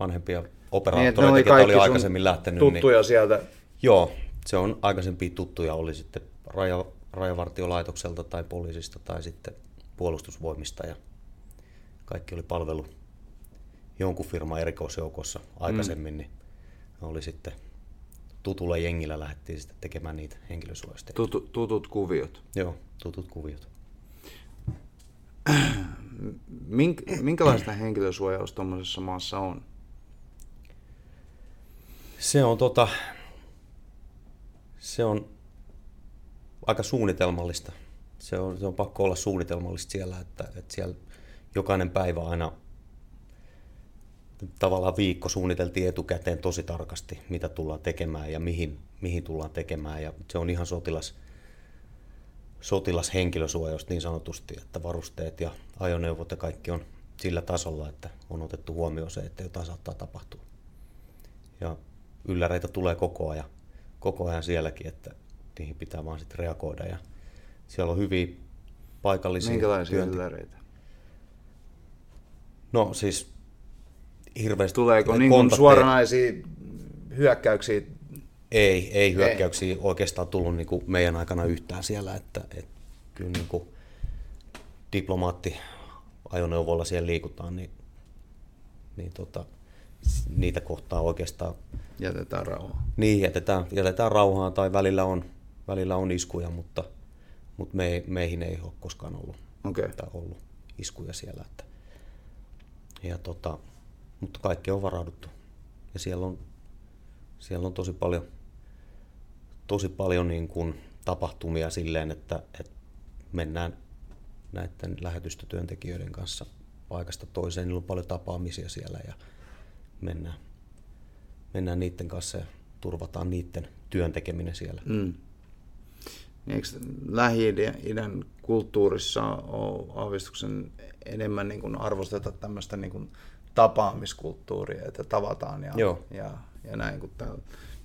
B: vanhempia operaattoreita, niin, oli, oli aikaisemmin lähtenyt.
A: Niin- tuttuja
B: niin,
A: sieltä.
B: Joo, se on aikaisempi tuttuja, oli sitten raja, rajavartiolaitokselta tai poliisista tai sitten puolustusvoimista ja kaikki oli palvelu jonkun firman erikoisjoukossa aikaisemmin, mm. niin oli sitten tutulla jengillä lähdettiin sitten tekemään niitä henkilösuojasta.
A: Tutu, tutut kuviot.
B: Joo, tutut kuviot.
A: Mink, minkälaista henkilösuojaus tuommoisessa maassa on?
B: Se on, tota, se on aika suunnitelmallista. Se on, se on pakko olla suunnitelmallista siellä, että, että siellä jokainen päivä aina tavallaan viikko suunniteltiin etukäteen tosi tarkasti, mitä tullaan tekemään ja mihin, mihin tullaan tekemään. Ja se on ihan sotilas, sotilashenkilösuojaus niin sanotusti, että varusteet ja ajoneuvot ja kaikki on sillä tasolla, että on otettu huomioon se, että jotain saattaa tapahtua. Ja ylläreitä tulee koko ajan, koko ajan sielläkin, että niihin pitää vaan sitten reagoida. Ja siellä on hyviä paikallisia
A: Minkälaisia työnti- ylläreitä?
B: No siis hirveästi
A: Tuleeko niin suoranaisia hyökkäyksiä?
B: Ei, ei hyökkäyksiä ei. oikeastaan tullut niin kuin meidän aikana yhtään siellä, että, että kyllä niin kuin diplomaatti ajoneuvolla siellä liikutaan, niin, niin tota, niitä kohtaa oikeastaan
A: Jätetään rauhaan.
B: Niin, jätetään, jätetään rauhaan tai välillä on, välillä on iskuja, mutta, mutta me, meihin ei ole koskaan ollut,
A: okay.
B: ollut iskuja siellä. Että, ja tota, mutta kaikki on varauduttu. Ja siellä on, siellä on tosi paljon, tosi paljon niin kuin tapahtumia silleen, että, että mennään näiden lähetystötyöntekijöiden kanssa paikasta toiseen. Niillä on paljon tapaamisia siellä ja mennään, mennään niiden kanssa ja turvataan niiden työn tekeminen siellä. Mm.
A: Eikö Lähi-idän kulttuurissa ole aavistuksen enemmän niin kuin arvosteta tämmöistä niin kuin tapaamiskulttuuria, että tavataan ja,
B: Joo.
A: ja, ja näin, kun täällä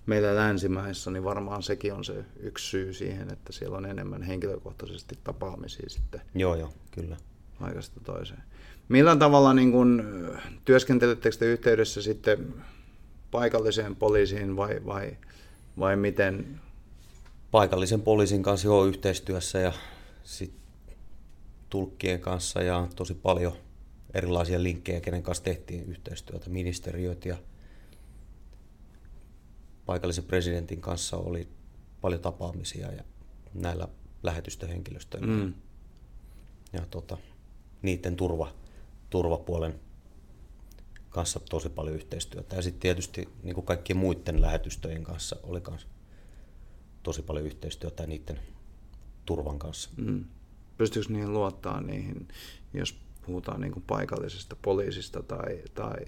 A: meillä länsimaissa, niin varmaan sekin on se yksi syy siihen, että siellä on enemmän henkilökohtaisesti tapaamisia sitten.
B: Joo, joo, kyllä.
A: Paikasta toiseen. Millä tavalla niin kun, työskentelettekö te yhteydessä sitten paikalliseen poliisiin vai, vai, vai miten?
B: Paikallisen poliisin kanssa jo yhteistyössä ja sit tulkkien kanssa ja tosi paljon erilaisia linkkejä, kenen kanssa tehtiin yhteistyötä, ministeriöt ja paikallisen presidentin kanssa oli paljon tapaamisia ja näillä lähetystöhenkilöstöillä. Mm. Ja tota, niiden turva, turvapuolen kanssa tosi paljon yhteistyötä. Ja sitten tietysti niin kuin kaikkien muiden lähetystöjen kanssa oli myös tosi paljon yhteistyötä niiden turvan kanssa. Mm.
A: Pystyykö niihin luottaa niihin, jos puhutaan niin kuin paikallisesta poliisista tai, tai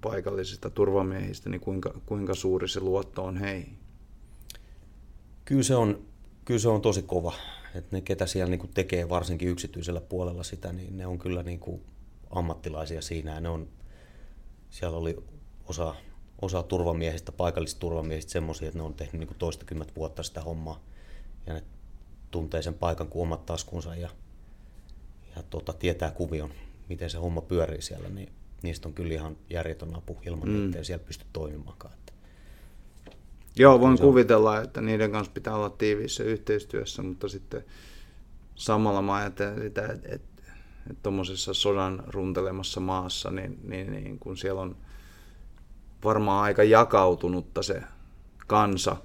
A: paikallisista turvamiehistä, niin kuinka, kuinka suuri se luotto on heihin?
B: Kyllä se on, kyllä se on tosi kova. että ne, ketä siellä niin kuin tekee varsinkin yksityisellä puolella sitä, niin ne on kyllä niin kuin ammattilaisia siinä. Ja ne on, siellä oli osa, osa turvamiehistä, paikallisista turvamiehistä semmoisia, että ne on tehnyt niin kuin toistakymmentä vuotta sitä hommaa. Ja ne tuntee sen paikan kuin omat taskunsa ja, ja tota, tietää kuvion, miten se homma pyörii siellä, niin niistä on kyllä ihan järjetön apu ilman, mm. ettei siellä pysty toimimaankaan. Että
A: Joo, voin kuvitella, että niiden kanssa pitää olla tiiviissä yhteistyössä, mutta sitten samalla mä ajattelen sitä, että, että, että tuommoisessa sodan runtelemassa maassa, niin, niin, niin kun siellä on varmaan aika jakautunutta se kansa,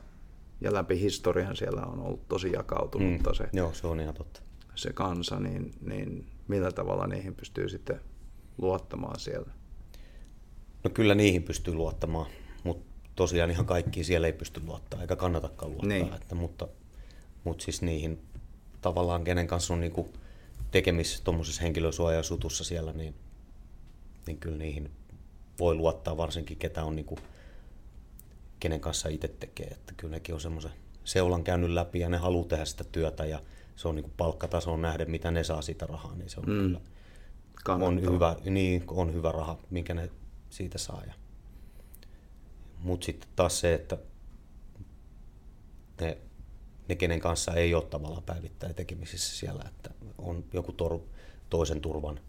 A: ja läpi historian siellä on ollut tosi jakautunutta mm. se,
B: Joo, se on ihan totta.
A: se kansa, niin, niin millä tavalla niihin pystyy sitten luottamaan siellä?
B: No kyllä niihin pystyy luottamaan, mutta tosiaan ihan kaikkiin siellä ei pysty luottaa, eikä kannatakaan luottaa. Niin. Että, mutta, mutta siis niihin tavallaan, kenen kanssa on niin tekemisissä tuommoisessa henkilösuojasutussa siellä, niin, niin kyllä niihin voi luottaa varsinkin, ketä on niin kuin, kenen kanssa itse tekee. Että kyllä nekin on semmoisen seulan käynyt läpi ja ne haluaa tehdä sitä työtä ja se on niin palkkatasoon nähden, mitä ne saa siitä rahaa, niin se on mm. kyllä on hyvä, niin, on hyvä raha, minkä ne siitä saa. Ja, mutta sitten taas se, että ne, ne, kenen kanssa ei ole tavallaan päivittäin tekemisissä siellä, että on joku tor, toisen turvan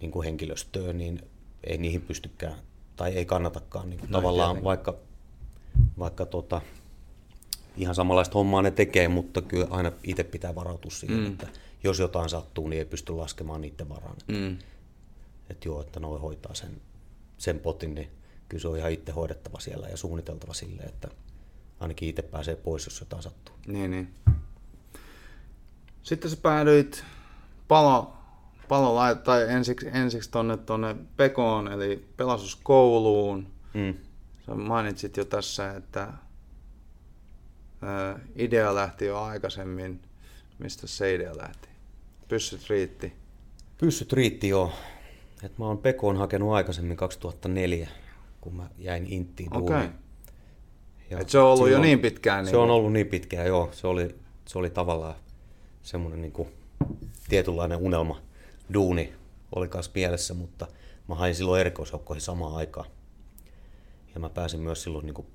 B: niin kuin henkilöstöä, niin ei niihin pystykään tai ei kannatakaan niin kuin no, tavallaan tietenkin. vaikka, vaikka tota, ihan samanlaista hommaa ne tekee, mutta kyllä aina itse pitää varautua siihen, mm. että jos jotain sattuu, niin ei pysty laskemaan niiden varaan. Mm. Että joo, että noi hoitaa sen, sen potin, niin kyllä se on ihan itse hoidettava siellä ja suunniteltava sille, että ainakin itse pääsee pois, jos jotain sattuu.
A: Niin, niin. Sitten sä päädyit palo, palo tai ensiksi, ensiksi tonne, tonne Pekoon, eli pelastuskouluun. Mm. Sä mainitsit jo tässä, että idea lähti jo aikaisemmin. Mistä se idea lähti? Pyssyt riitti?
B: Pyssyt riitti, joo. Et mä oon Pekoon hakenut aikaisemmin 2004 kun mä jäin Inttiin
A: okay. Ja Et se on ollut jo niin pitkään?
B: Niin se on ollut niin pitkään, joo. Se oli, se oli tavallaan semmoinen niin kuin tietynlainen unelma. Duuni oli kanssa mielessä, mutta mä hain silloin erikoisjoukkoihin samaan aikaan. Ja mä pääsin myös silloin niin kuin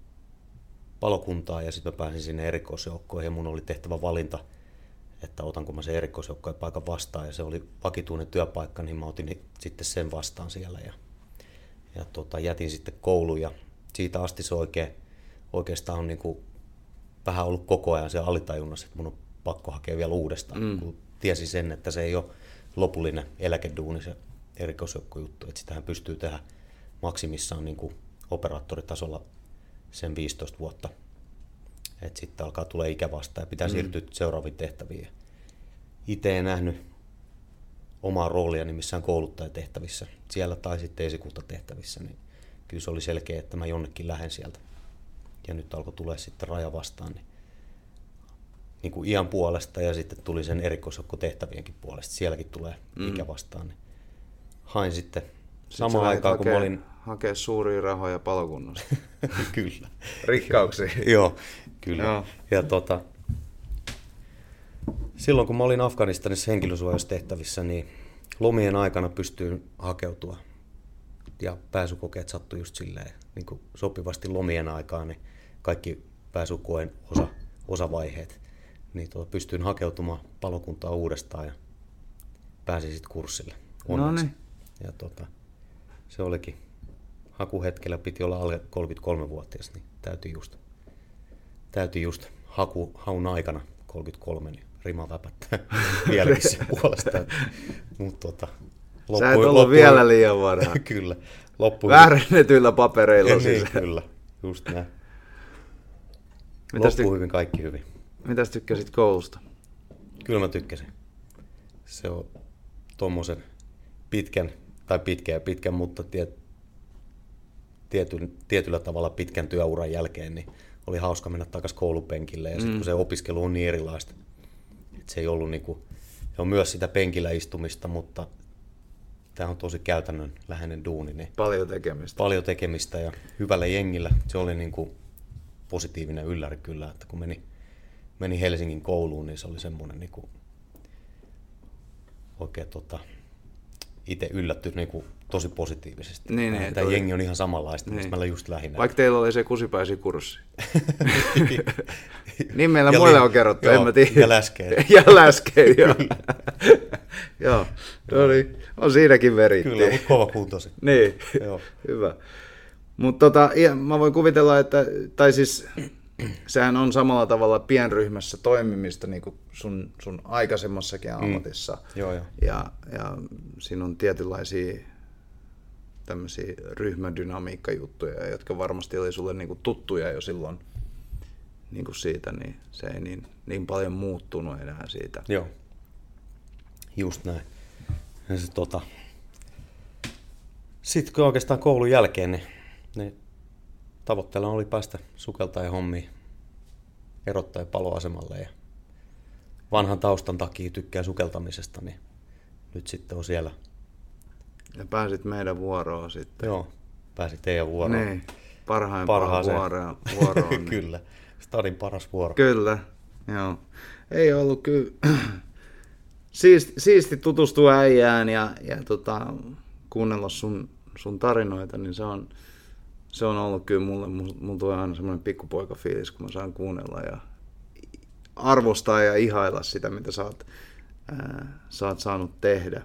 B: palokuntaan ja sitten mä pääsin sinne erikoisjoukkoihin ja mun oli tehtävä valinta, että otanko mä sen erikoisjoukkojen paikan vastaan ja se oli vakituinen työpaikka, niin mä otin sitten sen vastaan siellä ja ja tota, jätin sitten koulun ja siitä asti se oikein, oikeastaan on niin kuin vähän ollut koko ajan se alitajunnassa, että mun on pakko hakea vielä uudestaan, mm. kun tiesin sen, että se ei ole lopullinen eläkeduuni se erikoisjoukkojuttu, että sitähän pystyy tehdä maksimissaan niin kuin operaattoritasolla sen 15 vuotta. Että sitten alkaa tulla ikä vastaan ja pitää mm. siirtyä seuraaviin tehtäviin. Itse en nähnyt omaa roolia niin missään kouluttajatehtävissä siellä tai sitten esikuntatehtävissä, niin kyllä se oli selkeä, että mä jonnekin lähden sieltä. Ja nyt alkoi tulee sitten raja vastaan, niin, niin kuin iän puolesta ja sitten tuli sen tehtävienkin puolesta. Sielläkin tulee mm. ikä vastaan. Niin hain sitten samaan aikaan, kun mä olin...
A: Hakea suuria rahoja palokunnasta.
B: kyllä.
A: Rikkauksia.
B: Joo, kyllä. Joo. Ja tota, Silloin kun mä olin Afganistanissa henkilösuojastehtävissä, niin lomien aikana pystyin hakeutua ja pääsykokeet sattui just silleen niin kuin sopivasti lomien aikaan, niin kaikki pääsykoen osa, osavaiheet, niin tuota, pystyin hakeutumaan palokuntaa uudestaan ja pääsin sitten kurssille. Onneksi.
A: Noniin.
B: Ja tota, se olikin. Hakuhetkellä piti olla alle 33-vuotias, niin täytyy just, täytyy just haku, haun aikana 33, niin rima väpättää vieläkin sen puolesta. Mutta tota,
A: Sä et ollut vielä liian varhain.
B: kyllä. Loppu
A: Väärennetyillä papereilla
B: niin,
A: siis.
B: kyllä, just näin.
A: Mitäs
B: Loppu
A: ty-
B: hyvin, kaikki hyvin.
A: Mitäs tykkäsit koulusta?
B: Kyllä mä tykkäsin. Se on tuommoisen pitkän, tai pitkä ja pitkän, mutta tiet, tiety, tietyllä tavalla pitkän työuran jälkeen, niin oli hauska mennä takaisin koulupenkille. Ja sitten kun se opiskelu on niin erilaista, että se ei ollut niinku, se on myös sitä penkillä istumista, mutta tämä on tosi käytännön läheinen duuni, niin
A: Paljon tekemistä.
B: paljon tekemistä ja hyvällä jengillä. Se oli niin kuin positiivinen ylläri kyllä, että kun meni, meni Helsingin kouluun, niin se oli semmoinen niin kuin oikein tota, itse yllätty niin kuin tosi positiivisesti.
A: Niin, niin,
B: Tämä
A: toi-
B: jengi on ihan samanlaista, niin. Mistä mä just lähinnä.
A: Vaikka teillä oli se kusipäisikurssi. niin meillä
B: Ja
A: muille
B: li-
A: on kerrottu,
B: joo,
A: en mä tiedä.
B: ja läskeet.
A: ja läskeet, joo. joo, no niin, on siinäkin veritti.
B: Kyllä, mutta kova kuntosi.
A: Niin,
B: Joo.
A: hyvä. Mutta tota, mä voin kuvitella, että, tai siis sehän on samalla tavalla pienryhmässä toimimista niin kuin sun, sun aikaisemmassakin ammatissa.
B: Joo, joo.
A: Ja, ja siinä on tietynlaisia tämmöisiä ryhmädynamiikkajuttuja, jotka varmasti oli sulle niin kuin tuttuja jo silloin niin kuin siitä, niin se ei niin, niin paljon muuttunut enää siitä.
B: Joo. Just näin. Ja se, tota... Sitten kun oikeastaan koulun jälkeen, niin, niin tavoitteena oli päästä sukeltajan hommiin erottajan paloasemalle. Ja vanhan taustan takia tykkää sukeltamisesta, niin nyt sitten on siellä.
A: Ja pääsit meidän vuoroon sitten.
B: Joo, pääsi teidän vuoroon.
A: Niin, parhaimpaan
B: Parhaaseen.
A: vuoroon. vuoroon niin.
B: Kyllä. Stadin paras vuoro.
A: Kyllä, joo. Ei ollut kyllä... siisti, siisti tutustua äijään ja, ja tota, kuunnella sun, sun tarinoita, niin se on, se on ollut kyllä mulle, mulla tulee aina semmoinen pikkupoikafiilis, kun mä saan kuunnella ja arvostaa ja ihailla sitä, mitä sä oot, ää, sä oot saanut tehdä.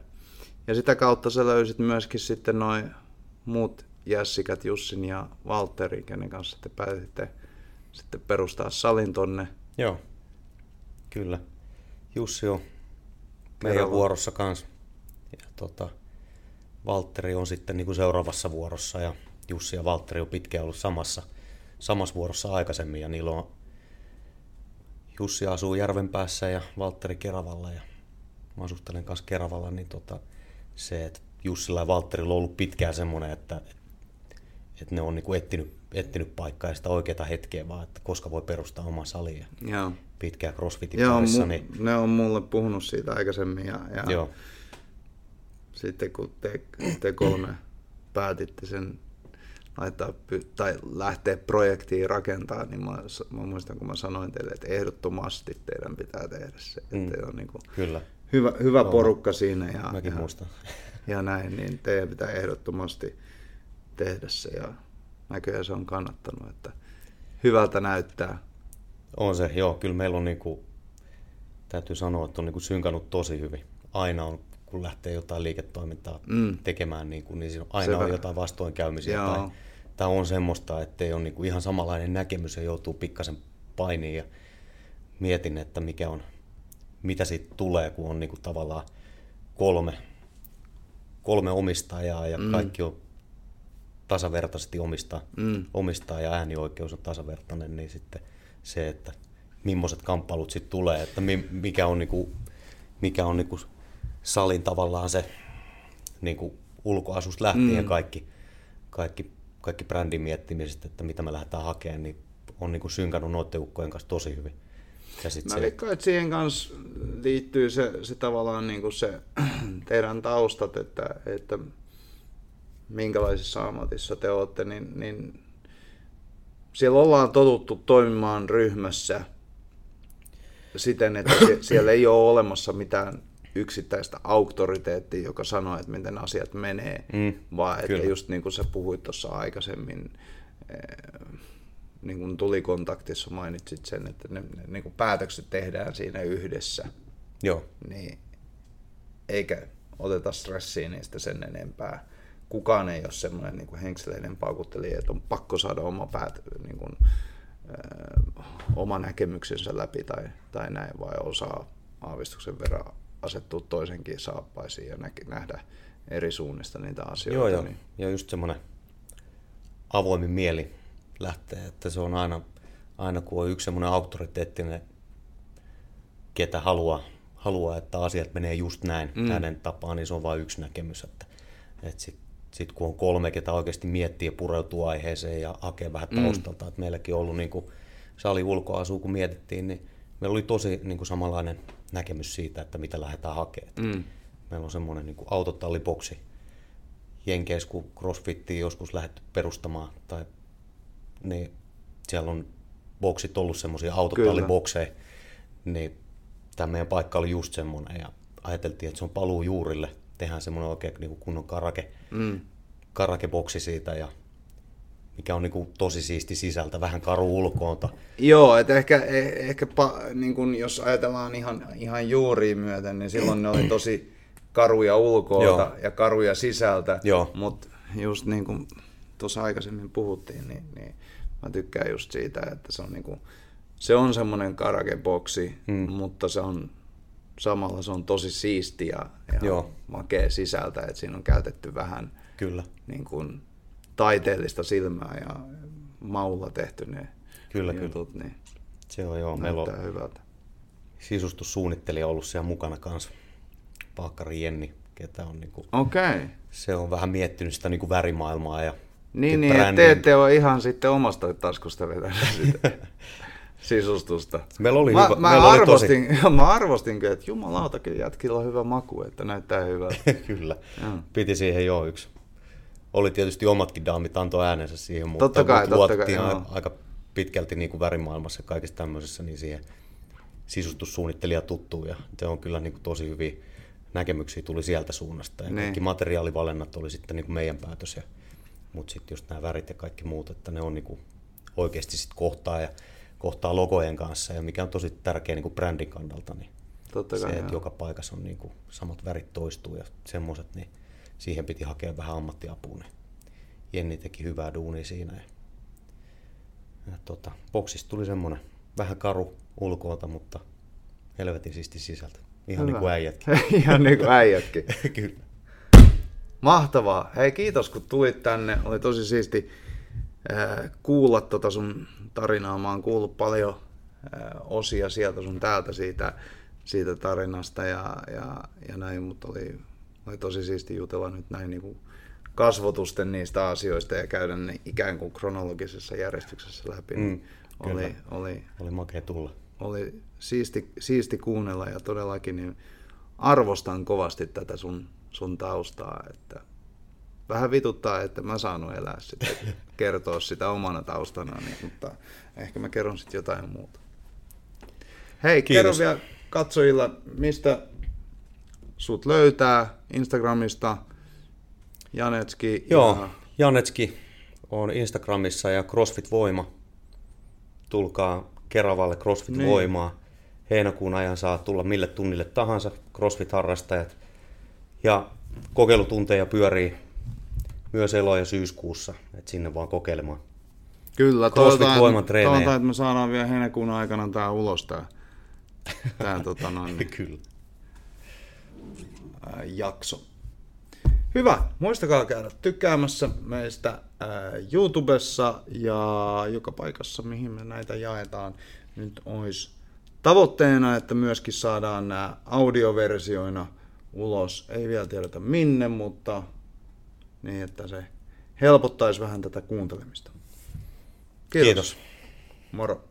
A: Ja sitä kautta sä löysit myöskin sitten noin muut jässikät, Jussin ja Valtteri, kenen kanssa te päätitte sitten perustaa salin tonne.
B: Joo, kyllä. Jussi on meidän vuorossa kanssa. Ja tota, Valtteri on sitten niin kuin seuraavassa vuorossa ja Jussi ja Valtteri on pitkään ollut samassa, samassa vuorossa aikaisemmin ja niillä on Jussi asuu Järvenpäässä ja Valtteri Keravalla ja mä asustelen kanssa Keravalla, niin tota, se, että Jussilla ja Valtterilla on ollut pitkään semmoinen, että, että ne on niin kuin etsinyt, etsinyt paikkaa ja sitä oikeaa hetkeä vaan, että koska voi perustaa oman salin ja
A: Joo.
B: pitkään crossfitin
A: Joo,
B: parissa,
A: mu-
B: niin
A: ne on mulle puhunut siitä aikaisemmin ja, ja
B: joo,
A: sitten kun te, te kolme päätitte sen laittaa tai lähteä projektiin rakentaa, niin mä, mä muistan, kun mä sanoin teille, että ehdottomasti teidän pitää tehdä se.
B: Mm.
A: Että on niin kuin
B: kyllä,
A: hyvä, hyvä porukka siinä ja,
B: mäkin
A: ja,
B: muistan.
A: ja näin, niin teidän pitää ehdottomasti tehdä se ja näköjään se on kannattanut, että hyvältä näyttää.
B: On se, joo, kyllä meillä on niinku, täytyy sanoa, että on niinku synkannut tosi hyvin. Aina on, kun lähtee jotain liiketoimintaa
A: Mm.
B: tekemään, niinku, niin siinä aina on jotain vastoinkäymisiä.
A: Joo.
B: Tai, tai on semmoista, että ei ole niinku ihan samanlainen näkemys ja joutuu pikkasen painiin ja mietin, että mikä on, mitä siitä tulee, kun on niinku tavallaan kolme, kolme omistajaa ja mm. kaikki on tasavertaisesti omistaa,
A: Mm.
B: omistaa ja äänioikeus on tasavertainen, niin sitten se, että millaiset kamppailut sitten tulee, että mi- mikä on, niinku, mikä on niinku salin tavallaan se niinku ulkoasus lähtien mm. kaikki, kaikki, kaikki brändin miettimisestä, että mitä me lähdetään hakemaan, niin on niinku synkannut noiden ukkojen kanssa tosi hyvin. Ja sit
A: Mä
B: se,
A: veikkaan, että siihen kanssa liittyy se, se tavallaan niin kuin se teidän taustat, että, että minkälaisessa ammatissa te olette, niin, niin siellä ollaan totuttu toimimaan ryhmässä siten, että sie- siellä ei ole olemassa mitään yksittäistä auktoriteettia, joka sanoo, että miten asiat menee,
B: Mm,
A: vaan että
B: kyllä.
A: just niin kuin sä puhuit tuossa aikaisemmin, niin kuin tuli kontaktissa mainitsit sen, että ne, ne niin kuin päätökset tehdään siinä yhdessä.
B: Joo.
A: Niin eikä oteta stressiä niistä sen enempää. Kukaan ei ole semmoinen niin kuin henkseleiden paukuttelija, että on pakko saada oma, päät, niin kuin, ö, oma näkemyksensä läpi tai, tai näin, vai osaa aavistuksen verran asettua toisenkin saappaisiin ja nä- nähdä eri suunnista niitä asioita.
B: Joo, joo.
A: Niin,
B: Ja just semmoinen avoimin mieli lähtee, että se on aina, aina kun on yksi semmoinen auktoriteettinen, ketä haluaa, haluaa, että asiat menee just näin mm. hänen tapaan, niin se on vain yksi näkemys. Että, että sitten sit kun on kolme, ketä oikeasti miettii ja pureutuu aiheeseen ja hakee vähän taustalta, mm. että meilläkin on ollut niin kuin sali ulkoasu, kun mietittiin, niin meillä oli tosi niin kuin samanlainen näkemys siitä, että mitä lähdetään hakemaan. Mm. Meillä on semmoinen niin autotalliboksi Jenkeissä, kun CrossFittiin joskus lähdetty perustamaan, tai niin siellä on boksit ollut semmoisia autotallibokseja, niin tämä meidän paikka oli just semmoinen, ja ajateltiin, että se on paluu juurille, tehdään semmoinen oikein niin kuin kunnon karake, mm. karakeboksi siitä, ja mikä on niin kuin tosi siisti sisältä, vähän karu ulkoonta.
A: Joo, että ehkä, eh, ehkä pa, niin kun jos ajatellaan ihan, ihan juuriin myöten, niin silloin ne oli tosi karuja ulkoota
B: Joo.
A: ja karuja sisältä.
B: Joo.
A: Mutta just niin kuin tuossa aikaisemmin puhuttiin, niin, niin mä tykkään just siitä, että se on, niin kuin, se on semmoinen karakeboksi, hmm. mutta se on samalla se on tosi siisti ja, ja
B: Joo.
A: makea sisältä, että siinä on käytetty vähän
B: Kyllä.
A: niin kuin, taiteellista silmää ja maulla tehty ne
B: Kyllä,
A: jutut, niin
B: Se on joo, meillä on
A: hyvältä.
B: sisustussuunnittelija ollut siellä mukana kanssa, Paakkari Jenni, ketä on niinku,
A: Okei. Okay.
B: se on vähän miettinyt sitä niinku värimaailmaa ja
A: Niin, niin että te ette ole ihan sitten omasta taskusta vetänyt sitä sisustusta.
B: Meillä oli
A: mä,
B: hyvä-
A: mä,
B: meillä oli
A: arvostin, mä arvostin kyllä, että jumalauta, kyllä jätkillä on hyvä maku, että näyttää hyvältä.
B: Kyllä.
A: Joo.
B: Piti siihen jo yksi. Oli tietysti omatkin daamit antoi äänensä siihen, mutta,
A: Totta kai,
B: mutta
A: totta kai, joo.
B: aika pitkälti niin kuin värimaailmassa ja kaikessa tämmöisessä niin siihen sisustussuunnittelija tuttuu ja se on kyllä niin kuin tosi hyviä näkemyksiä tuli sieltä suunnasta. Ja
A: Niin.
B: kaikki materiaalivalinnat oli sitten niin kuin meidän päätös. Ja, mutta sitten just nämä värit ja kaikki muut, että ne on niin kuin oikeasti sitten kohtaa ja kohtaa logojen kanssa ja mikä on tosi tärkeä niin kuin brändin kannalta, niin
A: Totta
B: se,
A: kai,
B: että
A: joo.
B: joka paikassa on niin kuin samat värit toistuu ja semmoiset, niin siihen piti hakea vähän ammattiapua. Niin Jenni teki hyvää duunia siinä. Ja, ja tota, boksista tuli semmoinen vähän karu ulkoota, mutta helvetin siisti sisältä. Ihan
A: Hyvä.
B: niin kuin äijätkin.
A: ihan niin kuin äijätkin.
B: Kyllä.
A: Mahtavaa. Hei, kiitos kun tulit tänne. Oli tosi siisti äh, kuulla tota sun tarinaa. Mä oon kuullut paljon äh, osia sieltä sun täältä siitä, siitä tarinasta ja, ja, ja näin, mutta oli, oli tosi siisti jutella nyt näin niin kuin kasvotusten niistä asioista ja käydä ne ikään kuin kronologisessa järjestyksessä läpi.
B: Mm,
A: Mm, oli,
B: kyllä.
A: oli,
B: Oli makea tulla.
A: oli siisti, siisti kuunnella ja todellakin niin arvostan kovasti tätä sun, sun taustaa, että vähän vituttaa, että mä saanut elää sitä, kertoa sitä omana taustana, niin, mutta ehkä mä kerron sitten jotain muuta. Hei,
B: Kiitos.
A: kerro vielä katsojilla, mistä sut löytää Instagramista, Janetski
B: Joo,
A: ja
B: Janetski on Instagramissa ja CrossFit Voima. Tulkaa Keravalle CrossFit
A: Niin.
B: Voimaa. Heinäkuun ajan saa tulla mille tunnille tahansa CrossFit-harrastajat. Ja kokeilutunteja pyörii myös elo- ja syyskuussa, että sinne vaan kokeilemaan.
A: Kyllä, toivotaan, toivotaan, että me saadaan vielä heinäkuun aikana tää ulos tää, tää tota noin,
B: Kyllä.
A: Ää, jakso. Hyvä, muistakaa käydä tykkäämässä meistä ää, YouTubessa ja joka paikassa, mihin me näitä jaetaan. Nyt olisi tavoitteena, että myöskin saadaan nämä audioversioina ulos. Ei vielä tiedetä minne, mutta niin, että se helpottaisi vähän tätä kuuntelemista.
B: Kiitos.
A: Moro.